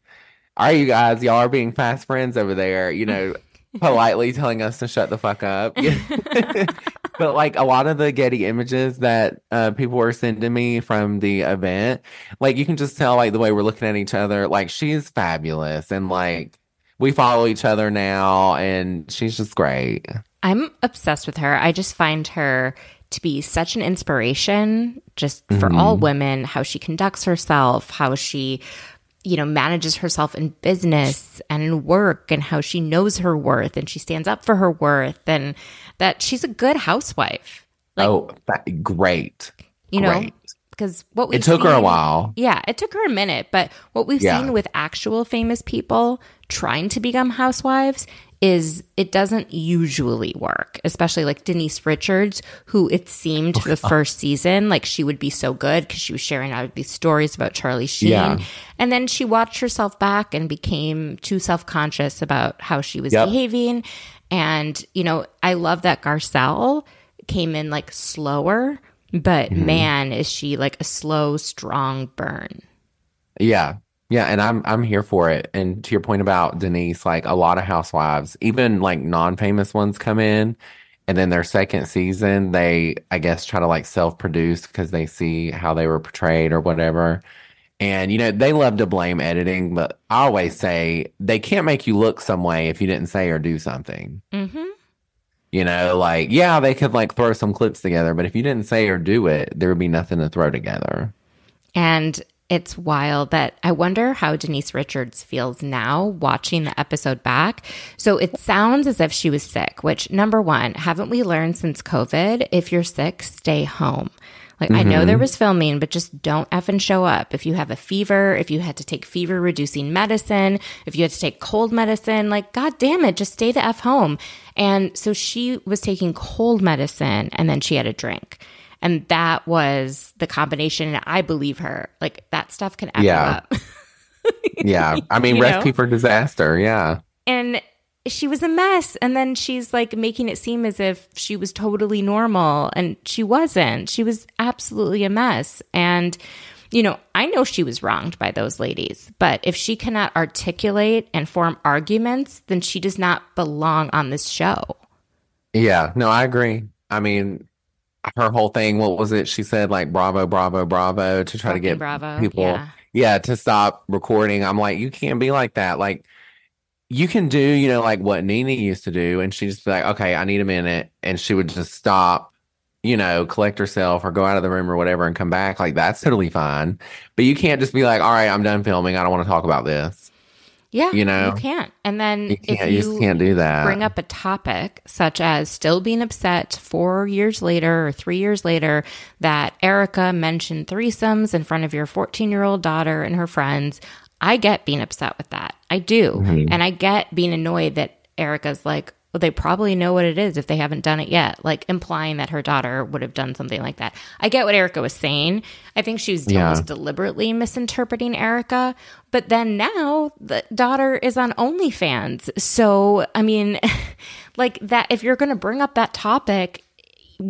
Right, you guys, y'all are being fast friends over there, you know, politely telling us to shut the fuck up. but like a lot of the Getty images that uh, people were sending me from the event, like you can just tell like the way we're looking at each other, like she's fabulous and like we follow each other now and she's just great. I'm obsessed with her. I just find her to be such an inspiration just for all women, how she conducts herself, how she, you know, manages herself in business and in work, and how she knows her worth and she stands up for her worth, and that she's a good housewife. Like, oh, fa- great. you know, because what we It took her a while. Yeah, it took her a minute, but what we've Yeah. seen with actual famous people trying to become housewives is it doesn't usually work, especially like Denise Richards, who it seemed Oh, the first season like she would be so good because she was sharing out these stories about Charlie Sheen. Yeah. And then she watched herself back and became too self conscious about how she was Yep. behaving. And, you know, I love that Garcelle came in like slower, but Mm-hmm. man, is she like a slow, strong burn. Yeah. Yeah, and I'm I'm here for it. And to your point about Denise, like a lot of housewives, even like non-famous ones come in And then their second season, they, I guess, try to like self produce because they see how they were portrayed or whatever. And, you know, they love to blame editing, but I always say they can't make you look some way if you didn't say or do something. Mm-hmm. You know, like, yeah, they could like throw some clips together, but if you didn't say or do it, there would be nothing to throw together. And it's wild that I wonder how Denise Richards feels now watching the episode back. So it sounds as if she was sick, which number one, haven't we learned since COVID? If you're sick, stay home. Like, I know there mm-hmm. was filming, but just don't effing show up. If you have a fever, if you had to take fever reducing medicine, if you had to take cold medicine, like, God damn it, just stay the F home. And so she was taking cold medicine and then she had a drink. And that was the combination. And I believe her. Like, that stuff can F Yeah. up. Yeah. I mean, You know? recipe for disaster. Yeah. and she was a mess and then she's like making it seem as if she was totally normal and she wasn't she was absolutely a mess and you know i know she was wronged by those ladies but if she cannot articulate and form arguments then she does not belong on this show Yeah. No, I agree. I mean, her whole thing, what was it? She said like bravo, bravo, bravo to try to get bravo people, yeah yeah, to stop recording. I'm like, you can't be like that. Like, you can do, you know, like what Nene used to do, and she'd just be like, okay, I need a minute, and she would just stop, you know, collect herself or go out of the room or whatever and come back. Like, that's totally fine. But you can't just be like, all right, I'm done filming. I don't want to talk about this. Yeah You know? you can't and then You can't, if you just can't do that. bring up a topic such as still being upset four years later or three years later that Erica mentioned threesomes in front of your 14 year old daughter and her friends. I get being upset with that. I do. Mm-hmm. And I get being annoyed that Erica's like, well, they probably know what it is if they haven't done it yet, like implying that her daughter would have done something like that. I get what Erica was saying. I think she was Yeah. almost deliberately misinterpreting Erica. But then now the daughter is on OnlyFans. So, I mean, like that, if you're going to bring up that topic,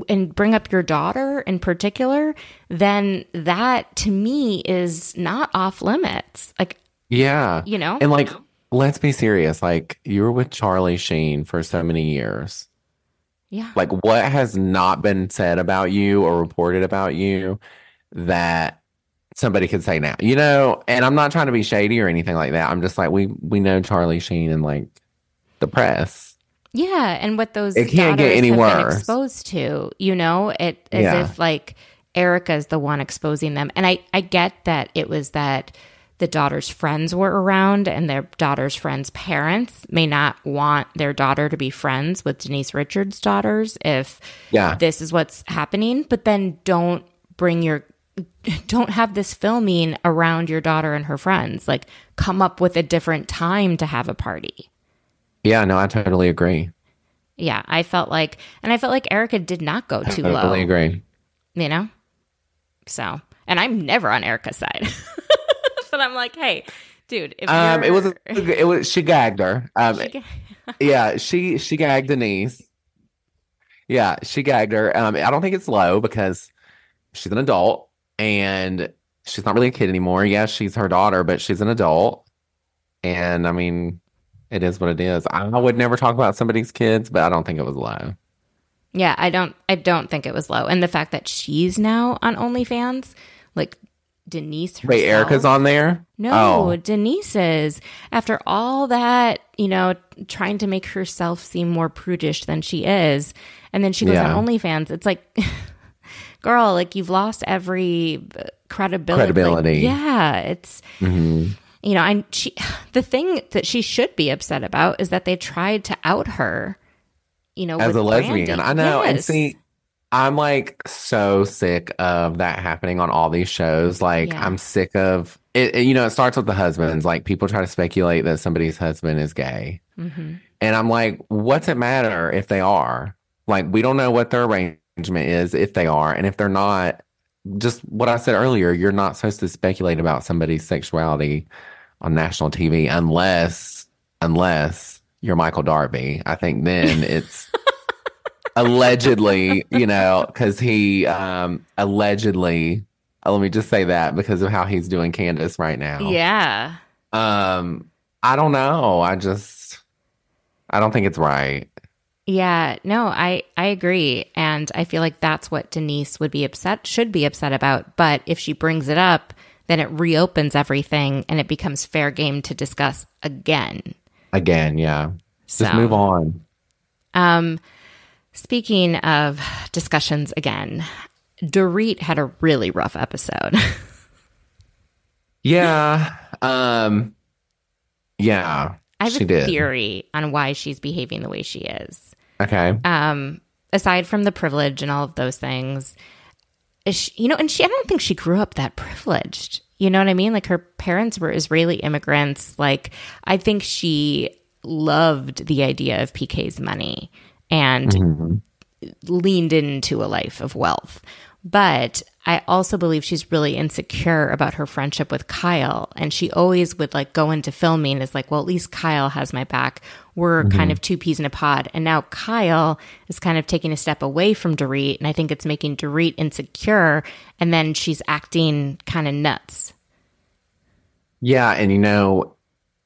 and bring up your daughter in particular, then that to me is not off limits. Like, Yeah. you know? And like, let's be serious. Like, you were with Charlie Sheen for so many years. yeah. Like, what has not been said about you or reported about you that somebody could say now? You know, and I'm not trying to be shady or anything like that. I'm just like, we we know Charlie Sheen and like the press. Yeah, and what those It can't get any worse. exposed to, you know, it as Yeah. if like Erica's the one exposing them. And I I get that it was that the daughter's friends were around and their daughter's friends' parents may not want their daughter to be friends with Denise Richards' daughters if Yeah. this is what's happening, but then don't bring your don't have this filming around your daughter and her friends. Like come up with a different time to have a party. Yeah, no, I totally agree. Yeah, I felt like, and I felt like Erica did not go too low. Totally agree. You know, so and I'm never on Erica's side, but I'm like, hey, dude, if Um, it was it was she gagged her. Um, yeah, she she gagged Denise. Yeah, she gagged her. Um, I don't think it's low because she's an adult and she's not really a kid anymore. Yeah, she's her daughter, but she's an adult. And I mean, it is what it is. I would never talk about somebody's kids, but I don't think it was low. yeah, I don't, I don't think it was low, and the fact that she's now on OnlyFans, like Denise, herself, Wait, Erica's on there? No, Oh. Denise is. After all that, you know, trying to make herself seem more prudish than she is, and then she goes Yeah. on OnlyFans. It's like, girl, like you've lost every uh, credibility. Like, yeah, it's hmm you know, I she the thing that she should be upset about is that they tried to out her. You know, As with a lesbian. Brandi. I know. And see, I'm like so sick of that happening on all these shows. Like, Yeah. I'm sick of it, it- You know, it starts with the husbands. Like, people try to speculate that somebody's husband is gay. Mhm. And I'm like, what's it matter if they are? Like, we don't know what their arrangement is if they are. And if they're not, just what I said earlier, you're not supposed to speculate about somebody's sexuality on national TV unless, unless you're Michael Darby. I think then it's allegedly, you know, because he um allegedly, uh, let me just say that because of how he's doing Candiace right now. Yeah. Um, I don't know. I just, I don't think it's right. Yeah, no, I I agree and I feel like that's what Denise would be upset should be upset about, but if she brings it up, then it reopens everything and it becomes fair game to discuss again. Again, yeah. So, Just move on. Um speaking of discussions again, Dorit had a really rough episode. Yeah. Um yeah. I have a did. theory on why she's behaving the way she is. Okay. um, aside from the privilege and all of those things, she, you know, and she, I don't think she grew up that privileged. You know what I mean? Like her parents were Israeli immigrants. Like I think she loved the idea of PK's money and mm-hmm. leaned into a life of wealth. But I also believe she's really insecure about her friendship with Kyle. And she always would like go into filming is like, well, at least Kyle has my back. We're mm-hmm. kind of two peas in a pod. And now Kyle is kind of taking a step away from Dorit. And I think it's making Dorit insecure. And then she's acting kind of nuts. Yeah, and you know,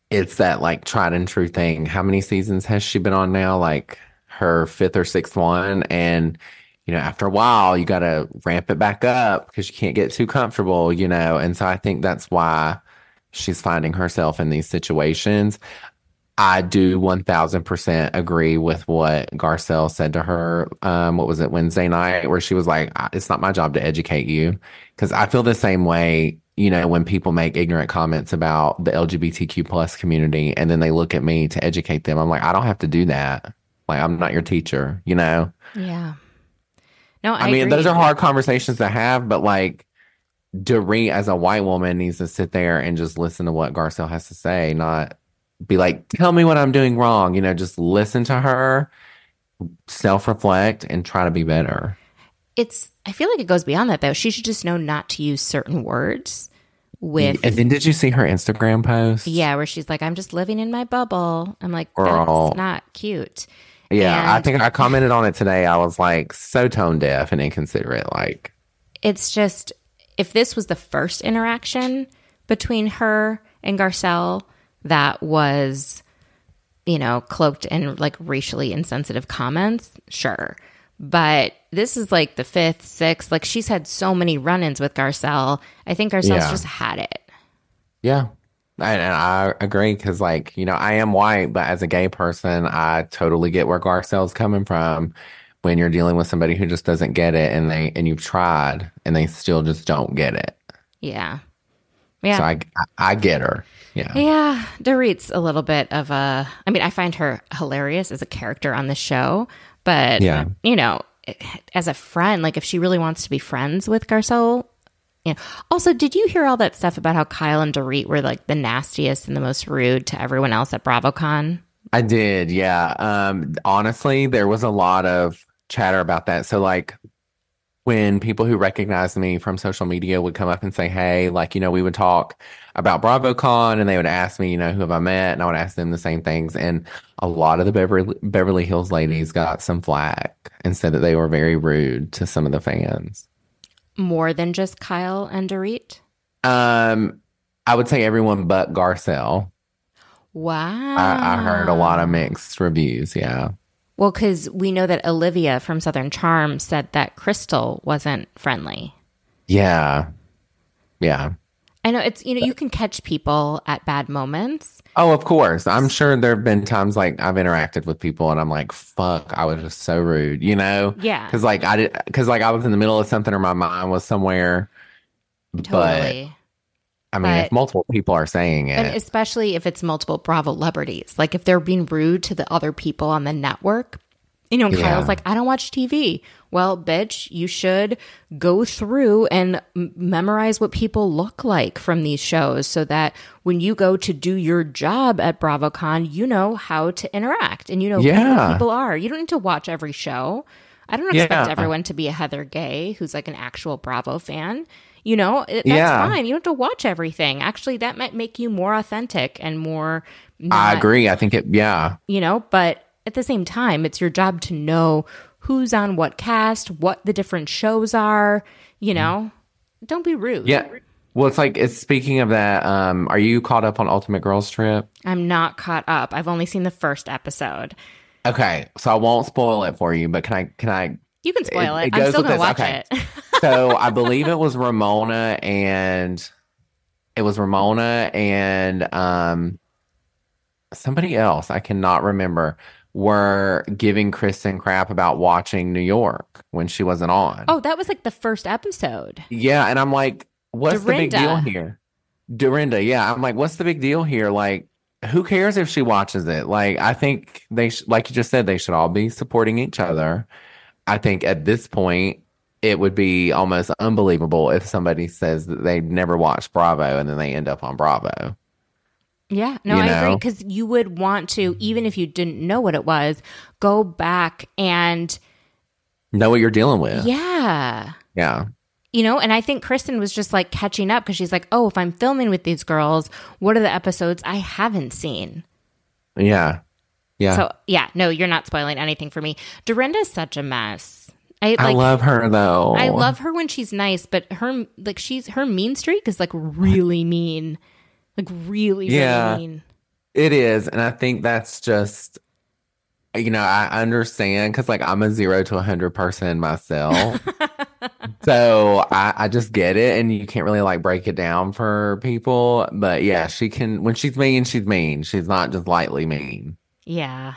it's that like tried and true thing. How many seasons has she been on now? Like her fifth or sixth one. And, you know, after a while, you got to ramp it back up because you can't get too comfortable, you know. And so I think that's why she's finding herself in these situations. I do 1000% agree with what Garcelle said to her. Um, what was it, Wednesday night, where she was like, It's not my job to educate you. Because I feel the same way, you know, when people make ignorant comments about the LGBTQ plus community and then they look at me to educate them. I'm like, I don't have to do that. Like, I'm not your teacher, you know? Yeah. No, I, I, mean, agree. those are hard conversations to have, but like, Dorit as a white woman needs to sit there and just listen to what Garcelle has to say, not be like, tell me what I'm doing wrong. You know, just listen to her, self reflect, and try to be better. It's, I feel like it goes beyond that though. She should just know not to use certain words with And then did you see her Instagram post? Yeah, where she's like, I'm just living in my bubble. I'm like, Girl. that's not cute. Yeah. I think I commented on it today. I was like, so tone deaf and inconsiderate. Like, It's just, if this was the first interaction between her and Garcelle that was, you know, cloaked in like racially insensitive comments, sure. But this is like the fifth, sixth. Like she's had so many run ins with Garcelle. I think Garcelle's Yeah. just had it. yeah. And, and I agree because, like, you know, I am white, but as a gay person, I totally get where Garcelle's coming from when you're dealing with somebody who just doesn't get it and they and you've tried and they still just don't get it. Yeah. Yeah. So I, I get her. Yeah. Yeah, Dorit's a little bit of a. I mean, I find her hilarious as a character on the show, but Yeah. you know, as a friend, like if she really wants to be friends with Garcelle, you know. Also, did you hear all that stuff about how Kyle and Dorit were like the nastiest and the most rude to everyone else at BravoCon? I did, yeah. Um, honestly, there was a lot of chatter about that. So, like, when people who recognized me from social media would come up and say, "Hey," like, you know, we would talk about BravoCon, and they would ask me, you know, who have I met, and I would ask them the same things. And a lot of the Beverly Beverly Hills ladies got some flack and said that they were very rude to some of the fans. More than just Kyle and Dorit. Um, I would say everyone but Garcelle. Wow. I, I heard a lot of mixed reviews. Yeah. Well, because we know that Olivia from Southern Charm said that Crystal wasn't friendly. Yeah. Yeah. I know it's, you know, you can catch people at bad moments. Oh, of course. I'm sure there have been times like I've interacted with people and I'm like, fuck, I was just so rude, you know? Yeah. Cause like I did, cause like I was in the middle of something or my mind was somewhere. Totally. But I mean, if multiple people are saying it, And especially if it's multiple Bravo celebrities. Like if they're being rude to the other people on the network. You know, and Yeah. Kyle's like, I don't watch TV. Well, bitch, you should go through and m- memorize what people look like from these shows so that when you go to do your job at BravoCon, you know how to interact and you know who Yeah. the people are. You don't need to watch every show. I don't expect Yeah. everyone to be a Heather Gay who's like an actual Bravo fan. You know, it- that's Yeah. fine. You don't have to watch everything. Actually, that might make you more authentic and more. I agree. I think it, yeah. You know, but at the same time, it's your job to know who's on what cast, what the different shows are. You know, don't be rude. Yeah. Well, it's like, it's speaking of that, um, are you caught up on Ultimate Girls Trip? I'm not caught up. I've only seen the first episode. Okay, so I won't spoil it for you, but can I? Can I? You can spoil it. It- it I'm still gonna watch Okay. it. So I believe it was Ramona and it was Ramona and um somebody else I cannot remember were giving Kristen crap about watching New York when she wasn't on. oh, that was like the first episode. Yeah, and I'm like, what's the big deal here? Dorinda, yeah. I'm like, what's the big deal here? Like, who cares if she watches it? Like, I think they, sh- like you just said, they should all be supporting each other. I think at this point, it would be almost unbelievable if somebody says that they never watched Bravo and then they end up on Bravo. Yeah, no, You I agree because you would want to, even if you didn't know what it was, go back and Know what you're dealing with. yeah, Yeah. you know. And I think Kristen was just like catching up because she's like, oh, if I'm filming with these girls, what are the episodes I haven't seen? Yeah. Yeah. So yeah, no, you're not spoiling anything for me. Dorinda's such a mess. I I love her though. I love her when she's nice, but her like she's her mean streak is like really mean, like really Yeah. really mean. It is. And I think that's just, you know, I understand because, like, I'm a zero to a 100 person myself. so I, I just get it. And you can't really, like, break it down for people. But yeah, she can, when she's mean, she's mean. She's not just lightly mean. Yeah.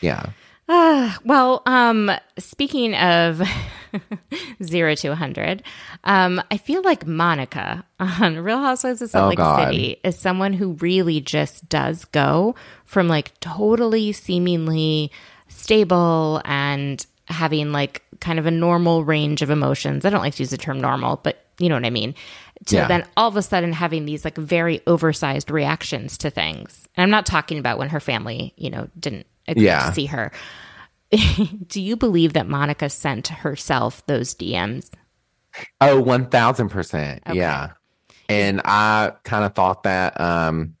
Yeah. Ah, well, um, speaking of zero to 100, um, I feel like Monica on Real Housewives of Salt Oh, Lake God. City is someone who really just does go from like totally seemingly stable and having like kind of a normal range of emotions. I don't like to use the term normal, but you know what I mean. To Yeah. then all of a sudden having these like very oversized reactions to things. And I'm not talking about when her family, you know, didn't agree Yeah. to see her. Do you believe that Monica sent herself those DMs? Oh, 1000%. Yeah. And I kind of thought that, um,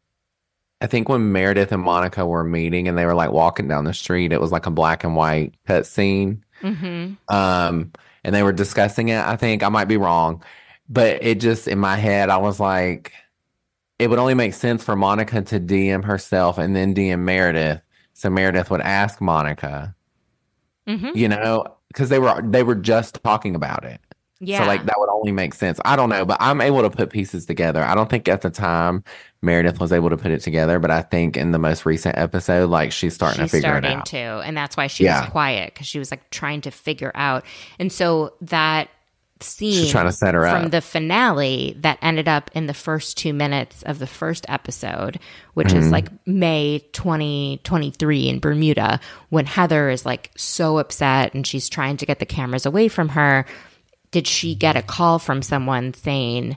I think when Meredith and Monica were meeting and they were like walking down the street, it was like a black and white cut scene. Mm-hmm. Um, and they were discussing it. I think I might be wrong, but it just in my head, I was like, it would only make sense for Monica to DM herself and then DM Meredith. So Meredith would ask Monica, Mm-hmm. you know, because they were they were just talking about it. Yeah. So like that would only make sense. I don't know, but I'm able to put pieces together. I don't think at the time Meredith was able to put it together, but I think in the most recent episode, like she's starting She's to figure starting it out. to, and that's why she Yeah. was quiet because she was like trying to figure out. And so that scene She's trying to set her from up. the finale that ended up in the first two minutes of the first episode, which Mm-hmm. is like May 2023 in Bermuda, when Heather is like so upset and she's trying to get the cameras away from her. Did she get a call from someone saying,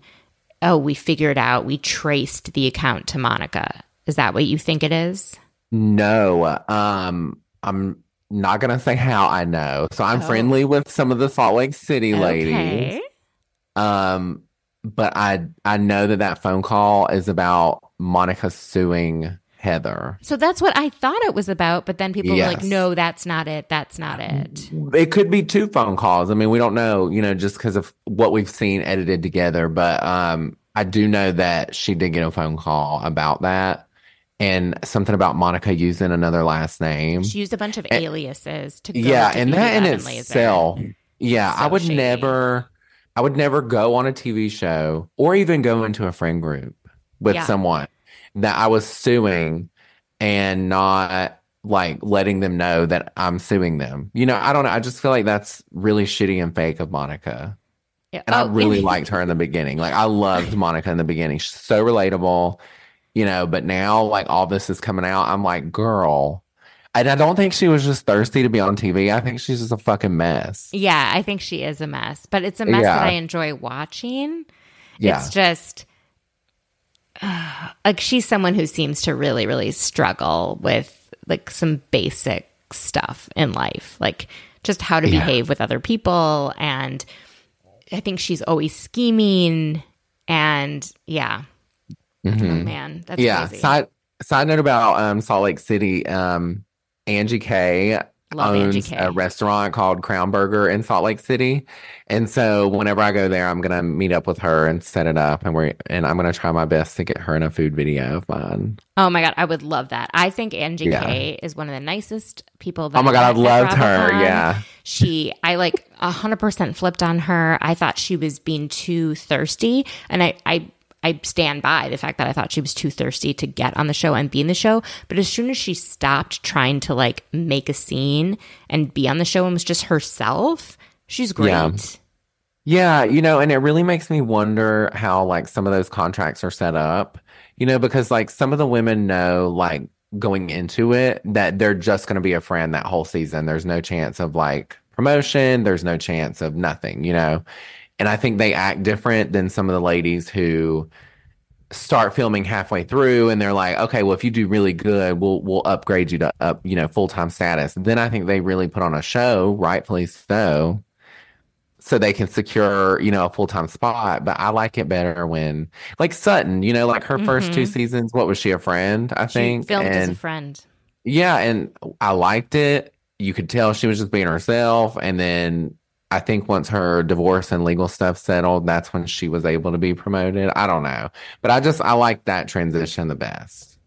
Oh, we figured out, we traced the account to Monica? Is that what you think it is? No, um, I'm not gonna say how I know. So I'm Oh. friendly with some of the Salt Lake City ladies. Okay. Um, but I I know that that phone call is about Monica suing Heather. So that's what I thought it was about, but then people were like, no, that's not it. That's not it. It could be two phone calls. I mean, we don't know, you know, just because of what we've seen edited together. But um, I do know that she did get a phone call about that, and something about Monica using another last name. She used a bunch of aliases to go yeah, to and that in BB11 itself, yeah, I would shady. never, I would never go on a TV show or even go into a friend group with Yeah. someone that I was suing and not like letting them know that I'm suing them. You know, I don't know. I just feel like that's really shitty and fake of Monica. Yeah. And I Oh, really liked her in the beginning. Like I loved Monica in the beginning. She's so relatable, you know, but now like all this is coming out. I'm like, girl. And I don't think she was just thirsty to be on TV. I think she's just a fucking mess. Yeah, I think she is a mess, but it's a mess that I enjoy watching. Yeah. It's just like she's someone who seems to really, really struggle with like some basic stuff in life, like just how to Yeah. behave with other people. And I think she's always scheming. And yeah, oh, man, that's Mm-hmm. yeah. crazy. Side side note about um Salt Lake City, um, Angie K Love Angie owns K. a restaurant called Crown Burger in Salt Lake City. And so whenever I go there, I'm gonna meet up with her and set it up and we're and I'm gonna try my best to get her in a food video of mine. Oh my god, I would love that. I think Angie Yeah. K is one of the nicest people. That Oh my god, I I've loved her. had. Yeah. She, I like a hundred percent flipped on her. I thought she was being too thirsty, and I, I, I stand by the fact that I thought she was too thirsty to get on the show and be in the show. But as soon as she stopped trying to like make a scene and be on the show and was just herself, she's great. Yeah. Yeah, you know, and it really makes me wonder how like some of those contracts are set up, you know, because like some of the women know like going into it that they're just going to be a friend that whole season. There's no chance of like promotion, there's no chance of nothing, you know. And I think they act different than some of the ladies who start filming halfway through and they're like, okay, well if you do really good, we'll we'll upgrade you to up, you know, full-time status. Then I think they really put on a show, rightfully so so they can secure, you know, a full time spot. But I like it better when, like Sutton, you know, like her first two Mhm. seasons, what was she, a friend? I She think. filmed as a friend. yeah, and I liked it. You could tell she was just being herself. And then I think once her divorce and legal stuff settled, that's when she was able to be promoted. I don't know. But I just, I like that transition the best.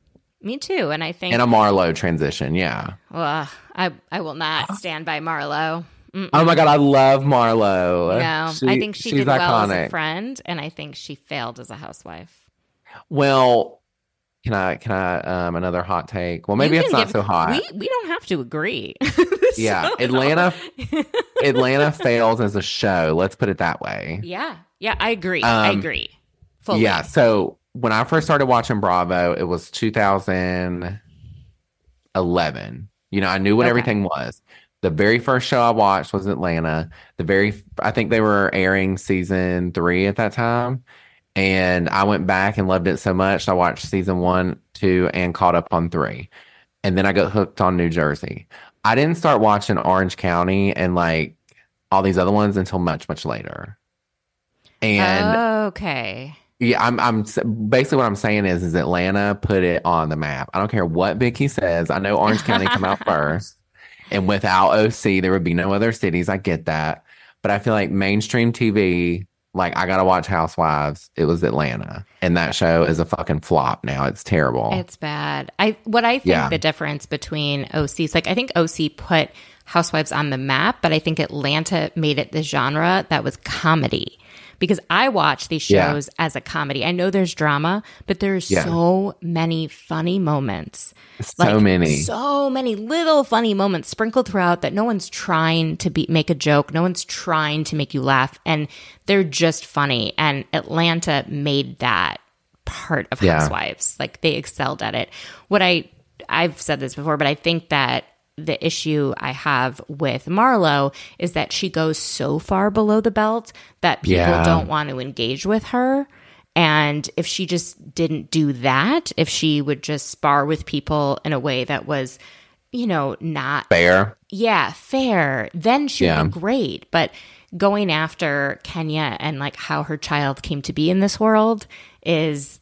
Me too, and I think And a Marlo transition. Yeah. Ugh, I, I will not stand by Marlo. Oh my God. I love Marlo. No, She- I think she she's did well as a friend, and I think she failed as a housewife. Well, can I can I um another hot take? Well, maybe it's not give- so hot. We we don't have to agree. Yeah, Atlanta Atlanta fails as a show. Let's put it that way. yeah, yeah, I agree. I Um, agree. Fully. Yeah. So when I first started watching Bravo, it was 2011. You know, I knew what Okay. everything was. The very first show I watched was Atlanta. The very, I think they were airing season three at that time. And I went back and loved it so much. I watched season one, two, and caught up on three. And then I got hooked on New Jersey. I didn't start watching Orange County and like all these other ones until much, much later. And okay. yeah, I'm I'm basically what I'm saying is is Atlanta put it on the map. I don't care what Vicki says. I know Orange County come out first. And without OC, there would be no other cities. I get that. But I feel like mainstream TV, like I gotta watch Housewives. It was Atlanta. And that show is a fucking flop now. It's terrible. It's bad. I what I think Yeah. the difference between OCs like I think OC put Housewives on the map, but I think Atlanta made it the genre that was comedy. Because I watch these Yeah. shows as a comedy. I know there's drama, but there's Yeah. so many funny moments. so many. So many little funny moments sprinkled throughout that no one's trying to be make a joke. No one's trying to make you laugh. And they're just funny. And Atlanta made that part of Yeah. Housewives. Like they excelled at it. What I I've said this before, but I think that the issue I have with Marlo is that she goes so far below the belt that people Yeah. don't want to engage with her. And if she just didn't do that, if she would just spar with people in a way that was, you know, not Fair. yeah, fair, then she'd be great. But going after Kenya and like how her child came to be in this world is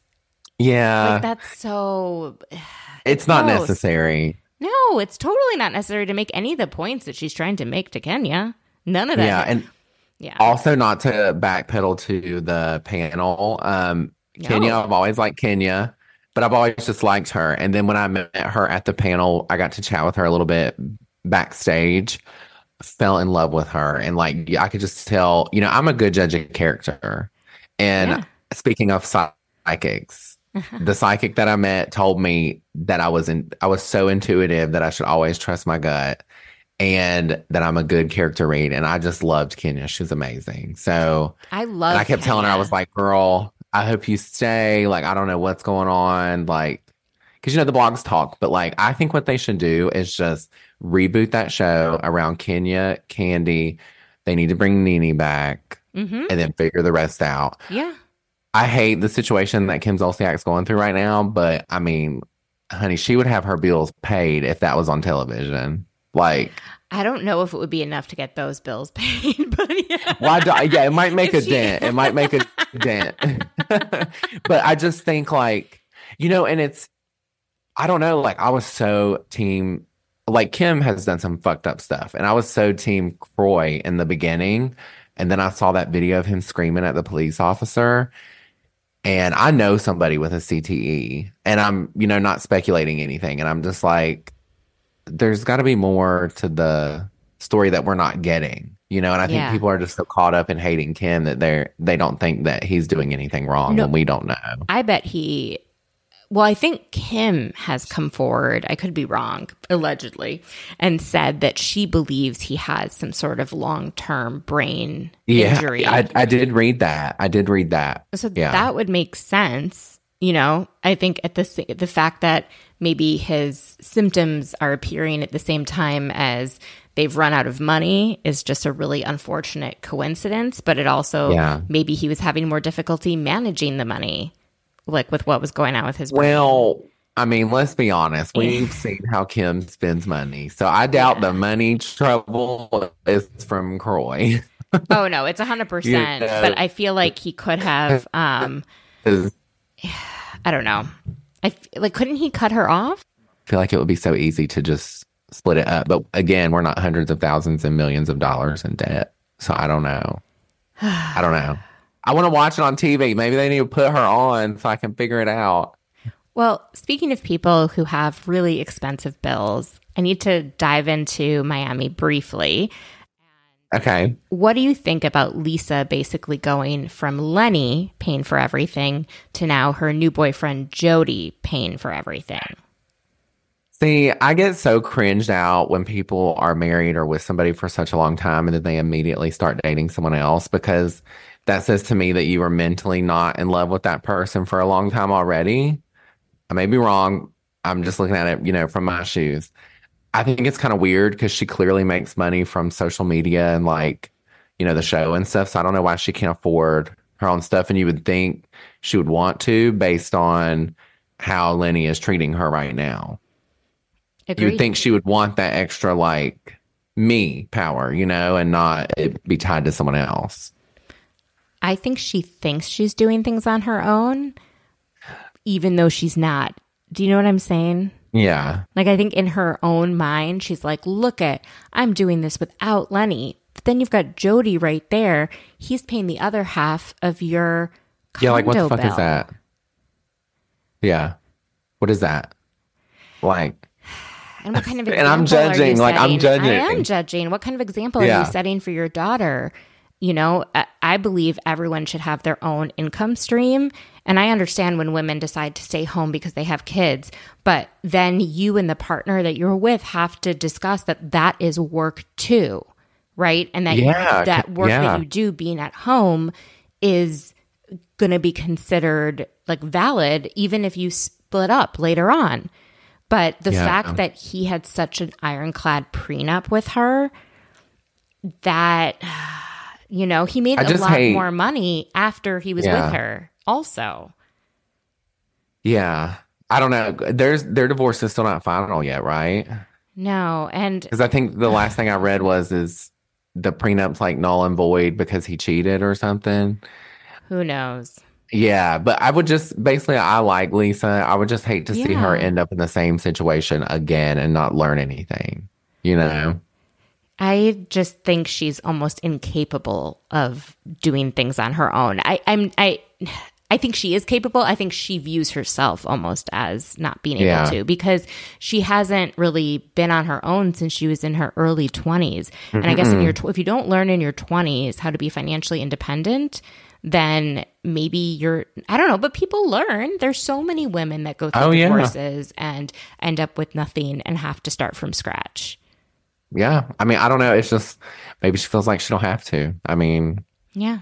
Yeah. like that's so it's not necessary. No, it's totally not necessary to make any of the points that she's trying to make to Kenya. None of that. Yeah. And yeah. Also, not to backpedal to the panel. Um, Kenya, No. I've always liked Kenya, but I've always just liked her. And then when I met her at the panel, I got to chat with her a little bit backstage. Fell in love with her, and like I could just tell, you know, I'm a good judge of character. And Yeah. speaking of psychics, the psychic that I met told me that I was in, I was so intuitive that I should always trust my gut and that I'm a good character read. And I just loved Kenya. She was amazing. So I love I kept telling her, I was like, girl, I hope you stay. Like, I don't know what's going on. Like, because you know, the blogs talk, but like, I think what they should do is just reboot that show around Kenya, Kandi. They need to bring Nene back Mhm. and then figure the rest out. Yeah. I hate the situation that Kim Zolciak's going through right now, but I mean, honey, she would have her bills paid if that was on television. Like, I don't know if it would be enough to get those bills paid, but yeah. why? Do, yeah, it might make a she- dent. It might make a dent. but I just think, like, you know, and it's, I don't know, like, I was so team like Kim has done some fucked up stuff. And I was so team Kroy in the beginning. And then I saw that video of him screaming at the police officer. And I know somebody with a CTE. And I'm, you know, not speculating anything. And I'm just like, there's got to be more to the story that we're not getting, you know. And I think Yeah. people are just so caught up in hating Kim that they're they don't think that he's doing anything wrong, No. and we don't know. I bet he. Well, I think Kim has come forward. I could be wrong, allegedly, and said that she believes he has some sort of long term brain Yeah, injury. I, I did read that. I did read that. So Yeah. that would make sense. You know, I think at the the fact that maybe his symptoms are appearing at the same time as they've run out of money is just a really unfortunate coincidence. But it also Yeah. maybe he was having more difficulty managing the money, like with what was going on with his. Well, I mean, let's be honest. We've seen how Kim spends money, so I doubt the money trouble is from Kroy. oh no, it's a hundred percent. Yeah. But I feel like he could have. um I don't know. I f- like couldn't he cut her off? I feel like it would be so easy to just split it up. But again, we're not hundreds of thousands and millions of dollars in debt, so I don't know. I don't know. I want to watch it on TV. Maybe they need to put her on so I can figure it out. Well, speaking of people who have really expensive bills, I need to dive into Miami briefly. Okay. What do you think about Lisa basically going from Lenny paying for everything to now her new boyfriend Jody paying for everything? See, I get so cringed out when people are married or with somebody for such a long time and then they immediately start dating someone else because that says to me that you were mentally not in love with that person for a long time already. I may be wrong. I'm just looking at it, you know, from my shoes. I think it's kind of weird because she clearly makes money from social media and like, you know, the show and stuff. So I don't know why she can't afford her own stuff. And you would think she would want to based on how Lenny is treating her right now You would think she would want that extra like me power, you know, and not it be tied to someone else. I think she thinks she's doing things on her own, even though she's not. Do you know what I'm saying? Yeah. Like, I think in her own mind, she's like, look at, I'm doing this without Lenny. But then you've got Jody right there. He's paying the other half of your Yeah, like what the fuck bill. is that? Yeah. What is that? Like And what kind of And I'm example are you judging, like, I'm judging. I am judging. What kind of example are you setting for your daughter? You know, I, believe everyone should have their own income stream. And I understand when women decide to stay home because they have kids, but then you and the partner that you're with have to discuss that that is work too, right? And that Yeah, that work yeah. that you do being at home is going to be considered like valid even if you split up later on. But the Yeah. fact that he had such an ironclad prenup with her, that, you know, he made I a lot hate- more money after he was Yeah. with her, also. Yeah. I don't know. There's their divorce is still not final yet, right? No. And Because I think the last thing I read was is the prenup's like null and void because he cheated or something. who knows? Yeah, but I would just basically I like Lisa. I would just hate to see her end up in the same situation again and not learn anything. You know? I just think she's almost incapable of doing things on her own. I, I'm I I think she is capable. I think she views herself almost as not being able Yeah. to because she hasn't really been on her own since she was in her early 20s. And I guess in your tw- if you don't learn in your 20s how to be financially independent, then maybe you're I don't know, but people learn. There's so many women that go through Oh, yeah. and end up with nothing and have to start from scratch. Yeah. I mean, I don't know. It's just maybe she feels like she don't have to. I mean, Yeah.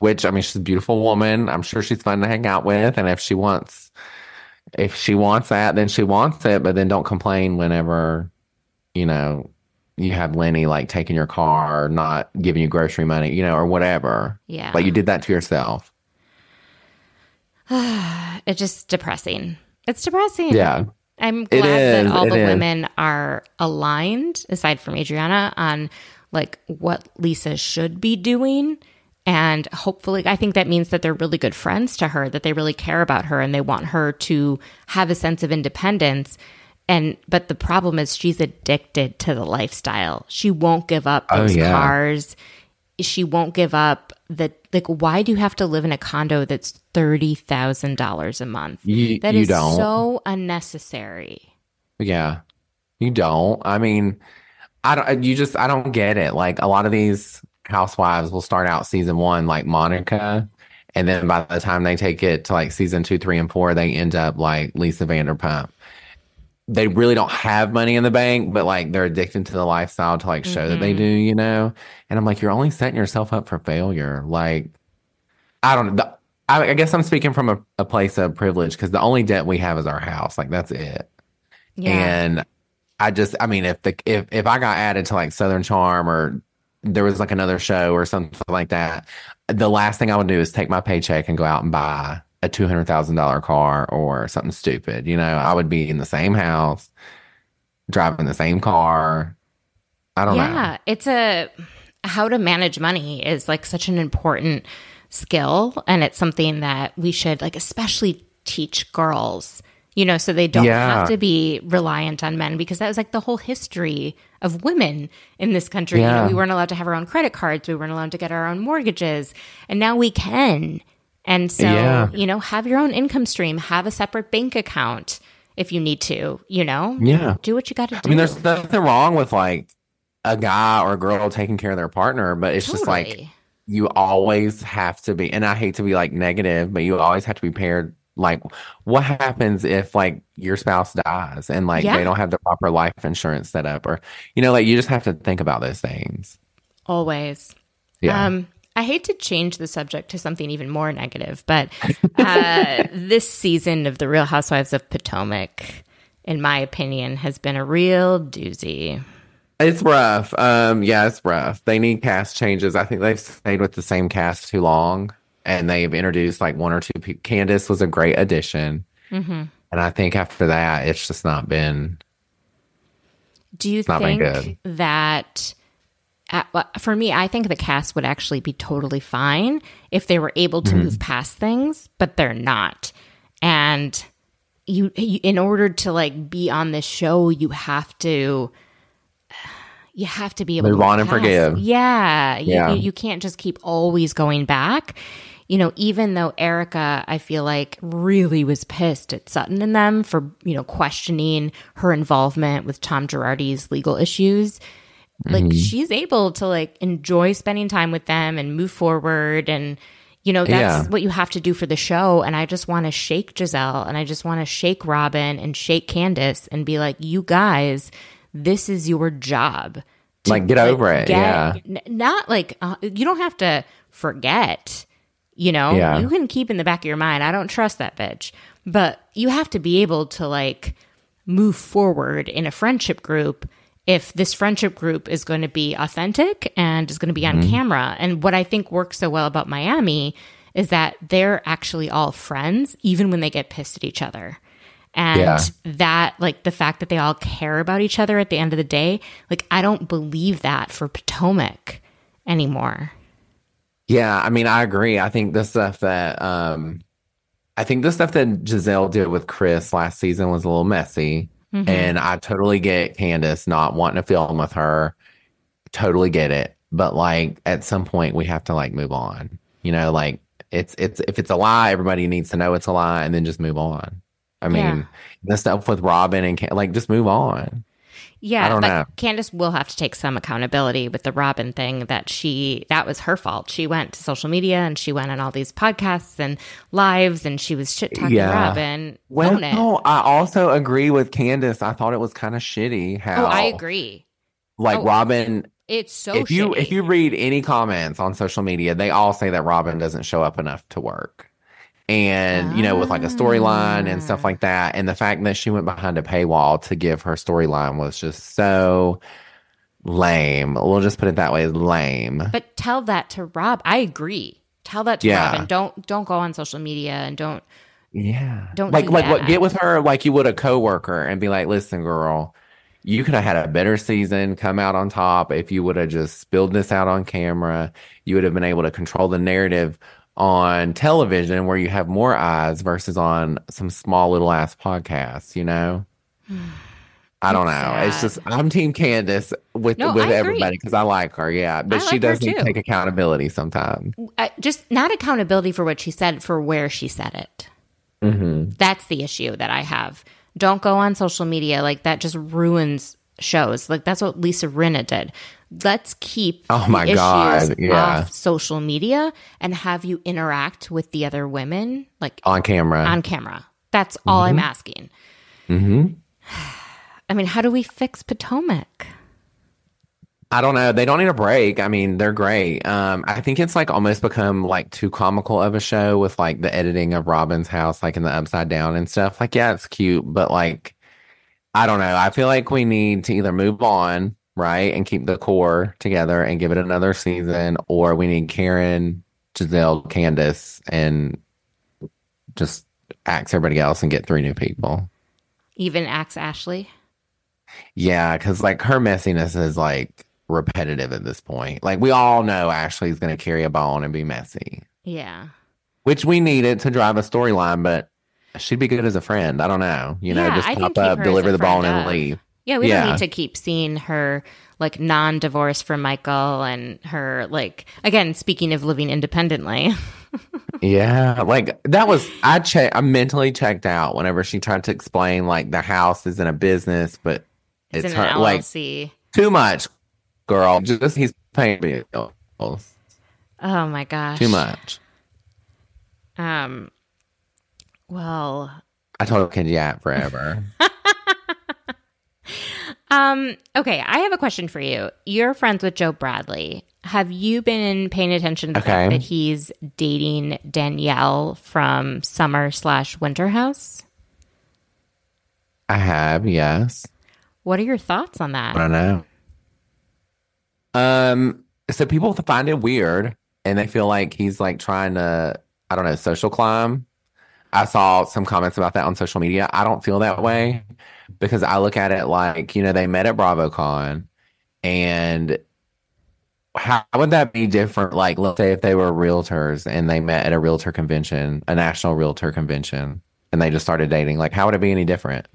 which I mean, she's a beautiful woman. I'm sure she's fun to hang out with. And if she wants, if she wants that, then she wants it. But then don't complain whenever, you know, you have Lenny like taking your car, or not giving you grocery money, you know, or whatever. Yeah. Like you did that to yourself. It's just depressing. It's depressing. Yeah. I'm glad that all it the is. women are aligned, aside from Adriana, on like what Lisa should be doing. And hopefully, I think that means that they're really good friends to her, that they really care about her and they want her to have a sense of independence. and but the problem is she's addicted to the lifestyle. She won't give up oh, those Oh, yeah. cars. She won't give up the like why do you have to live in a condo that's $30,000 a month? You- That you is don't. so unnecessary. Yeah. You don't. I mean, I don't, you just, I don't get it. Like a lot of these housewives will start out season one like Monica. And then by the time they take it to like season two, three, and four, they end up like Lisa Vanderpump. They really don't have money in the bank, but like they're addicted to the lifestyle to like show that they mm-hmm. do, you know? And I'm like, you're only setting yourself up for failure. Like, I don't know. I, I guess I'm speaking from a, a place of privilege because the only debt we have is our house. Like, that's it. Yeah. And I just, I mean, if the if if I got added to like Southern Charm or there was like another show or something like that, the last thing I would do is take my paycheck and go out and buy a two hundred thousand dollar car or something stupid. You know, I would be in the same house, driving the same car. I don't know. yeah, it's a how to manage money is like such an important skill and it's something that we should like especially teach girls you know so they don't Yeah. have to be reliant on men because that was like the whole history of women in this country you know we weren't allowed to have our own credit cards we weren't allowed to get our own mortgages and now we can and so Yeah. you know have your own income stream have a separate bank account if you need to you know Yeah. do what you got to do I mean, there's nothing wrong with like a guy or a girl taking care of their partner, but it's just like you always have to be, and I hate to be like negative, but you always have to be paired. Like, what happens if like your spouse dies and like Yeah. they don't have the proper life insurance set up, or you know, like you just have to think about those things. always Yeah. Um, I hate to change the subject to something even more negative, but uh, this season of The Real Housewives of Potomac, in my opinion, has been a real doozy. It's rough. Um, yeah, it's rough. They need cast changes. I think they've stayed with the same cast too long, and they've introduced like one or two people. Candiace was a great addition, Mm-hmm. and I think after that, it's just not been. Do you think that, for me, I think the cast would actually be totally fine if they were able to hmm. move past things, but they're not. And you, you, in order to like be on this show, you have to. You have to be able Move to on and forgive. Yeah, you, Yeah. you, you can't just keep always going back. You know, even though Erica, I feel like really was pissed at Sutton and them for you know questioning her involvement with Tom Girardi's legal issues. Like Mm-hmm. she's able to like enjoy spending time with them and move forward and you know that's Yeah. what you have to do for the show and I just want to shake Gizelle and I just want to shake Robin and shake Candiace and be like you guys this is your job to, Like, get over it, yeah. n- not like uh, you don't have to forget you know Yeah. you can keep in the back of your mind i don't trust that bitch but you have to be able to like move forward in a friendship group if this friendship group is going to be authentic and is going to be Mm-hmm. on camera and what i think works so well about miami is that they're actually all friends even when they get pissed at each other and Yeah. that like the fact that they all care about each other at the end of the day like i don't believe that for potomac anymore Yeah, I mean, I agree. I think the stuff that um I think the stuff that Gizelle did with Chris last season was a little messy. Mm-hmm. And I totally get Candiace not wanting to film with her. Totally get it. But like at some point we have to like move on. You know, like it's it's if it's a lie, everybody needs to know it's a lie and then just move on. I mean, Yeah. the stuff with Robin and Can- like just move on. Yeah, I don't but know. Candiace will have to take some accountability with the Robin thing that she that was her fault. She went to social media and she went on all these podcasts and lives and she was shit talking Yeah. Robin. Well, no, I also agree with Candiace. I thought it was kind of shitty how oh, I agree. like Oh. Robin It's so if you if you read any comments on social media, they all say that Robin doesn't show up enough to work. And you know, with like a storyline and Ah. stuff like that. And the fact that she went behind a paywall to give her storyline was just so lame. We'll just put it that way, lame. But tell that to Rob. I agree. Tell that to Yeah. and Don't don't go on social media and don't Yeah. Don't like do like what get with her like you would a coworker and be like, listen, girl, you could have had a better season, come out on top if you would have just spilled this out on camera. You would have been able to control the narrative on television where you have more eyes versus on some small little ass podcasts, you know? I don't know. It's just I'm Team Candiace with No, with everybody because I like her. Yeah, but I she like doesn't take accountability sometimes. uh, just not accountability for what she said, for where she said it. hmm That's the issue that I have. Don't go on social media like that. Just ruins shows. Like that's what Lisa Rinna did. Let's keep Oh the my God, yeah. off social media and have you interact with the other women like On camera. on camera. That's all I'm asking. hmm I mean, how do we fix Potomac? I don't know. They don't need a break. I mean, they're great. Um, I think it's like almost become like too comical of a show with like the editing of Robin's house, like in the upside down and stuff. Like, yeah, it's cute, but like, I don't know. I feel like we need to either move on, right, and keep the core together and give it another season, or we need Karen, Gizelle, Candiace, and just axe everybody else and get three new people. Even Axe Ashley? Yeah, because like her messiness is like repetitive at this point. Like we all know Ashley's going to carry a bone and be messy, Yeah. which we needed to drive a storyline, but she'd be good as a friend. I don't know. You know, Yeah, just pop up, deliver the ball, and leave. Yeah, we Yeah. don't need to keep seeing her like non-divorce from Michael and her like again speaking of living independently. Yeah, like that was I check. I mentally checked out whenever she tried to explain like the house isn't a business, but It's, it's, in her like too much, girl. Just he's paying bills. oh my gosh. Too much. Um well, I told him yeah forever. um okay, I have a question for you. You're friends with Joe Bradley. Have you been paying attention to the fact Okay. that he's dating Danielle from Summer slash Winter House? I have yes. What are your thoughts on that? I don't know. Um, so people find it weird and they feel like he's like trying to, I don't know, social climb. I saw some comments about that on social media. I don't feel that way because I look at it like, you know, they met at BravoCon and how would that be different? Like, let's say if they were realtors and they met at a realtor convention, a national realtor convention, and they just started dating, like, how would it be any different?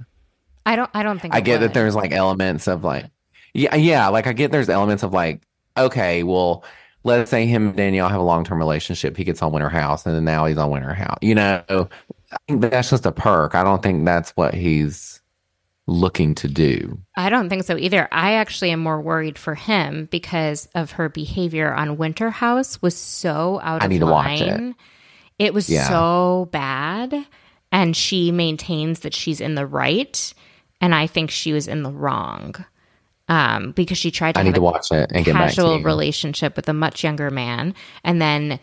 I don't I don't think I get that there's like elements of like, yeah, yeah, like I get there's elements of like, okay, well, let's say him and Danielle have a long term relationship. He gets on Winter House, and then now he's on Winter House. You know, I think that's just a perk. I don't think that's what he's looking to do. I don't think so either. I actually am more worried for him because of her behavior on Winter House was so out I of need to watch it. It was Yeah. so bad, and she maintains that she's in the right, and I think she was in the wrong. Um, because she tried to I have need to watch it and casual relationship with a much younger man, and then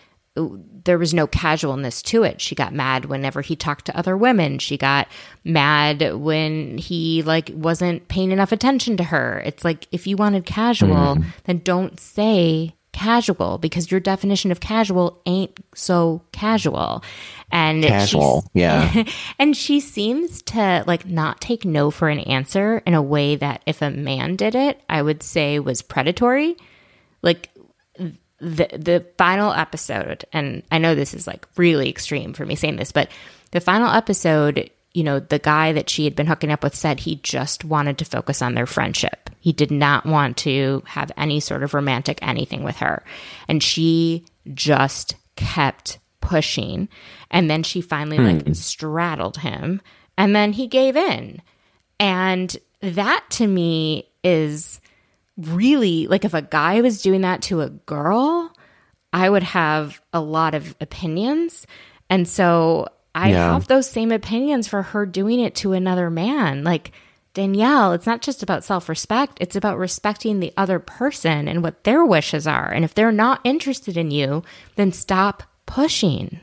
there was no casualness to it. She got mad whenever he talked to other women. She got mad when he like wasn't paying enough attention to her. It's like if you wanted casual, Mm-hmm. then don't say casual because your definition of casual ain't so casual. And Casual, yeah. and she seems to like not take no for an answer in a way that if a man did it, I would say was predatory. Like the the final episode, and I know this is like really extreme for me saying this, but the final episode, you know, the guy that she had been hooking up with said he just wanted to focus on their friendship. He did not want to have any sort of romantic anything with her. And she just kept pushing. And then she finally like hmm. straddled him and then he gave in. And that to me is really like if a guy was doing that to a girl, I would have a lot of opinions. And so I Yeah. have those same opinions for her doing it to another man. Like Danielle, it's not just about self respect, it's about respecting the other person and what their wishes are. And if they're not interested in you, then stop pushing.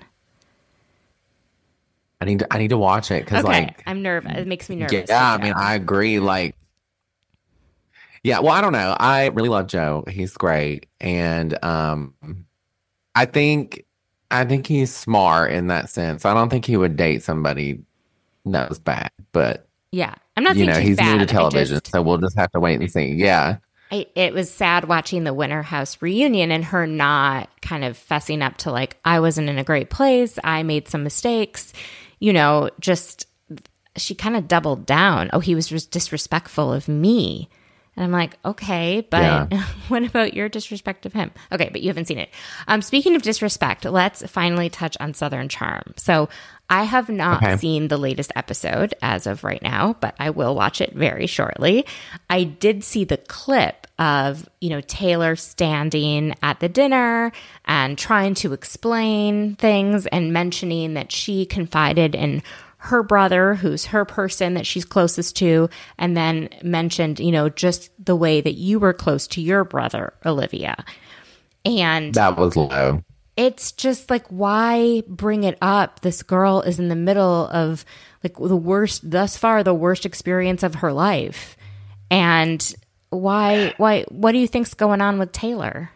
I need to, I need to watch it because Okay. like I'm nervous. It makes me nervous. Yeah, I mean. I agree. Like, yeah, well, I don't know. I really love Joe. He's great, and um, I think I think he's smart in that sense. I don't think he would date somebody that was bad, but yeah. I'm not you know, he's bad. new to television, just- so we'll just have to wait and see. Yeah, I, it was sad watching the Winter House reunion and her not kind of fessing up to like I wasn't in a great place. I made some mistakes. You know, just she kind of doubled down. Oh, he was just disrespectful of me. And I'm like, okay, but Yeah. what about your disrespect of him? Okay, but you haven't seen it. Um, speaking of disrespect, let's finally touch on Southern Charm. So I have not Okay. seen the latest episode as of right now, but I will watch it very shortly. I did see the clip of, you know, Taylor standing at the dinner and trying to explain things and mentioning that she confided in her brother, who's her person that she's closest to, and then mentioned, you know, just the way that you were close to your brother, Olivia. And That was low. it's just like, why bring it up? This girl is in the middle of like the worst, thus far, the worst experience of her life. And why, why, what do you think's going on with Taylor?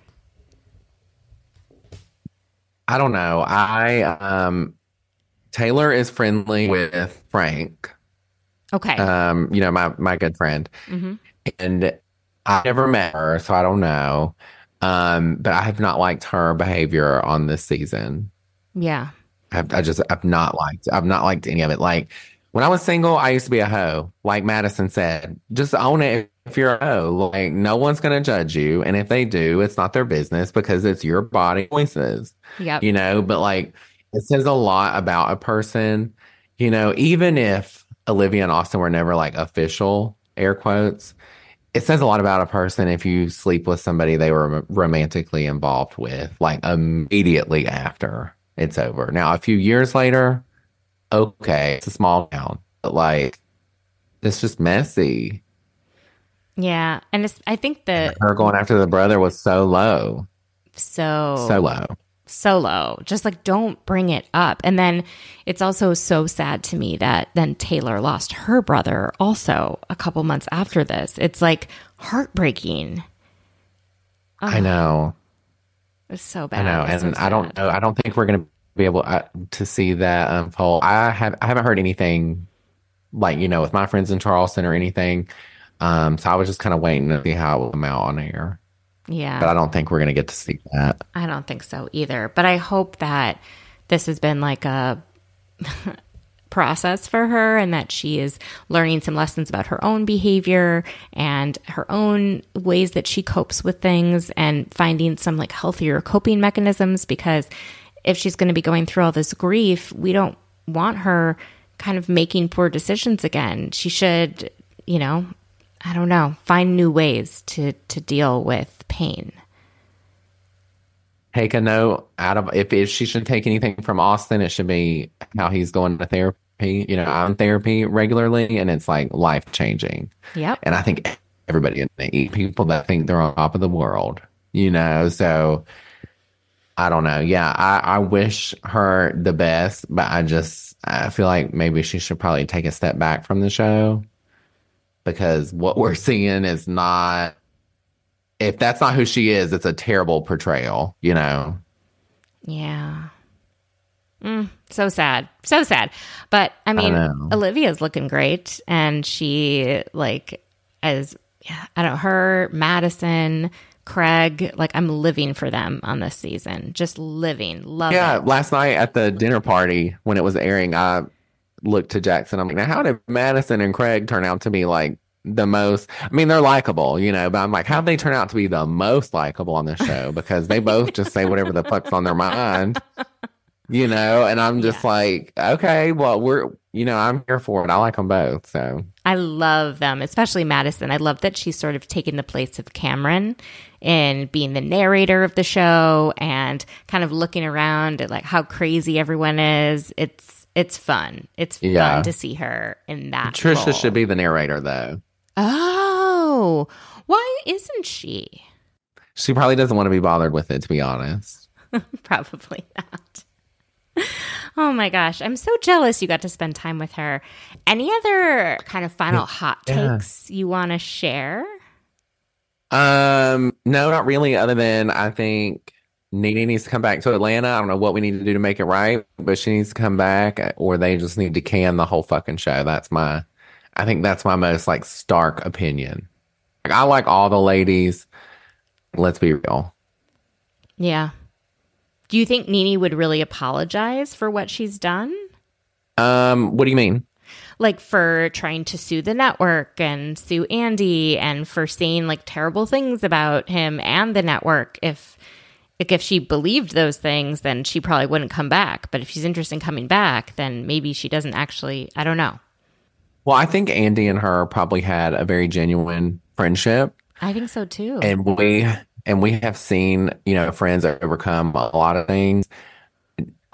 I don't know. I um Taylor is friendly with Frank. Okay. Um, you know, my my good friend. And I never met her, so I don't know. Um, but I have not liked her behavior on this season. yeah. I've, I just I've not liked I've not liked any of it. Like when I was single, I used to be a hoe. Like Madison said, just own it if you're a hoe. Like no one's gonna judge you, and if they do, it's not their business because it's your body choices. Yeah, You know, but like it says a lot about a person. You know, even if Olivia and Austin were never like official air quotes, it says a lot about a person if you sleep with somebody they were romantically involved with, like immediately after it's over. Now, a few years later, okay, it's a small town, but like it's just messy. Yeah. And it's, I think that Her going after the brother was so low, so, so low. Solo. Just like don't bring it up. And then it's also so sad to me that then Taylor lost her brother also a couple months after this. It's like heartbreaking. I know. It's so bad. I know, It's so and I don't know. I don't think we're gonna be able uh, to see that unfold. I have I haven't heard anything like you know with my friends in Charleston or anything. Um, so I was just kind of waiting to see how it would come out on air, Yeah. but I don't think we're gonna get to see that. I don't think so either. But I hope that this has been like a process for her and that she is learning some lessons about her own behavior and her own ways that she copes with things and finding some like healthier coping mechanisms because if she's going to be going through all this grief, we don't want her kind of making poor decisions again. She should, you know, I don't know, find new ways to to deal with pain. Take a note out of if if she should take anything from Austin, it should be how he's going to therapy. You know, I'm therapy regularly, and it's like life changing. Yep. And I think everybody in the eat people that think they're on top of the world, you know. So I don't know. Yeah, I, I wish her the best, but I just I feel like maybe she should probably take a step back from the show because what we're seeing is not. If that's not who she is, it's a terrible portrayal, you know. Yeah. Mm, so sad. So sad. But I mean, know. Olivia's looking great. And she, like, as yeah, I don't know, her, Madison, Craig, like, I'm living for them on this season. Just living. Love Yeah, it. last night at the dinner party when it was airing, I looked to Jackson. I'm like, now how did Madison and Craig turn out to be like the most? I mean, they're likable, you know, but I'm like, how did they turn out to be the most likable on the show? Because they both just say whatever the fuck's on their mind, you know. And I'm just like, okay, well, we're, you know, I'm here for it. I like them both, so I love them, especially Madison. I love that she's sort of taken the place of Cameron in being the narrator of the show and kind of looking around at like how crazy everyone is. It's it's fun. It's Yeah. fun to see her in that. Trisha role. should be the narrator though. Oh, why isn't she? She probably doesn't want to be bothered with it, to be honest. Probably not. Oh my gosh, I'm so jealous you got to spend time with her. Any other kind of final hot Yeah. takes you want to share? Um, no, not really. Other than I think Nene needs to come back to Atlanta. I don't know what we need to do to make it right, but she needs to come back, or they just need to can the whole fucking show. That's my, I think that's my most like stark opinion. Like, I like all the ladies. Let's be real. Yeah. Do you think Nene would really apologize for what she's done? Um, what do you mean? like for trying to sue the network and sue Andy and for saying like terrible things about him and the network. If like if she believed those things, then she probably wouldn't come back. But if she's interested in coming back, then maybe she doesn't actually. I don't know. Well, I think Andy and her probably had a very genuine friendship. I think so too. And we and we have seen, you know, friends overcome a lot of things.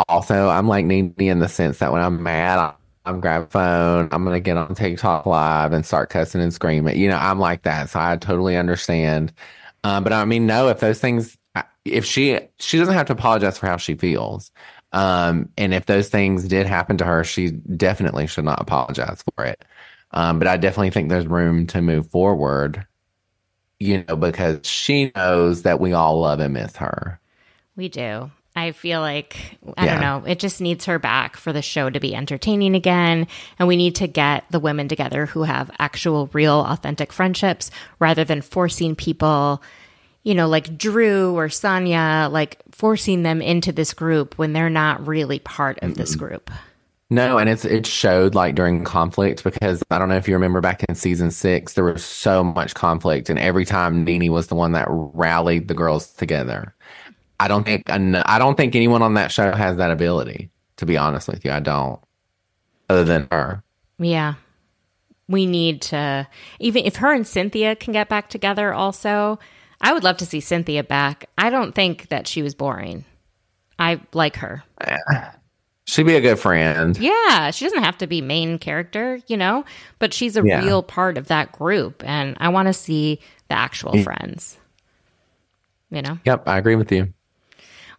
Also, I'm like Nene in the sense that when I'm mad, I'm grab a phone, I'm gonna get on TikTok live and start cussing and screaming. You know, I'm like that, so I totally understand. Um, but I mean, no, if those things, if she she doesn't have to apologize for how she feels, um, and if those things did happen to her, she definitely should not apologize for it. Um, but I definitely think there's room to move forward, you know, because she knows that we all love and miss her. We do. I feel like, I yeah. don't know, it just needs her back for the show to be entertaining again. And we need to get the women together who have actual, real, authentic friendships rather than forcing people, you know, like Drew or Sanya, like forcing them into this group when they're not really part of this group. No, and it's it showed like during conflict because I don't know if you remember back in season six, there was so much conflict, and every time Nene was the one that rallied the girls together. I don't think I don't think anyone on that show has that ability. To be honest with you, I don't. Other than her. Yeah, we need to even if her and Cynthia can get back together. Also, I would love to see Cynthia back. I don't think that she was boring. I like her. Yeah. She'd be a good friend. Yeah, she doesn't have to be main character, you know, but she's a yeah. real part of that group, and I want to see the actual yeah. friends. You know. Yep, I agree with you.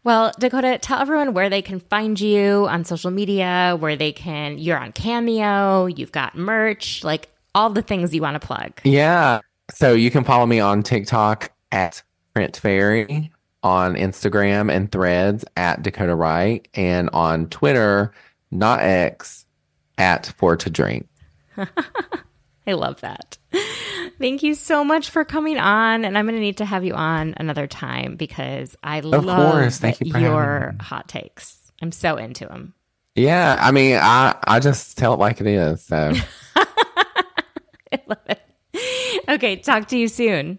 Well, Dakota, tell everyone where they can find you on social media, where they can, you're on Cameo, you've got merch, like all the things you want to plug. Yeah. So you can follow me on TikTok at Print Fairy, on Instagram and threads at Dakota Wright, and on Twitter, not X, at For to Drink. I love that. Thank you so much for coming on. And I'm going to need to have you on another time because I of love course. Thank you your hot takes. I'm so into them. Yeah. I mean, I, I just tell it like it is. So. I love it. Okay. Talk to you soon.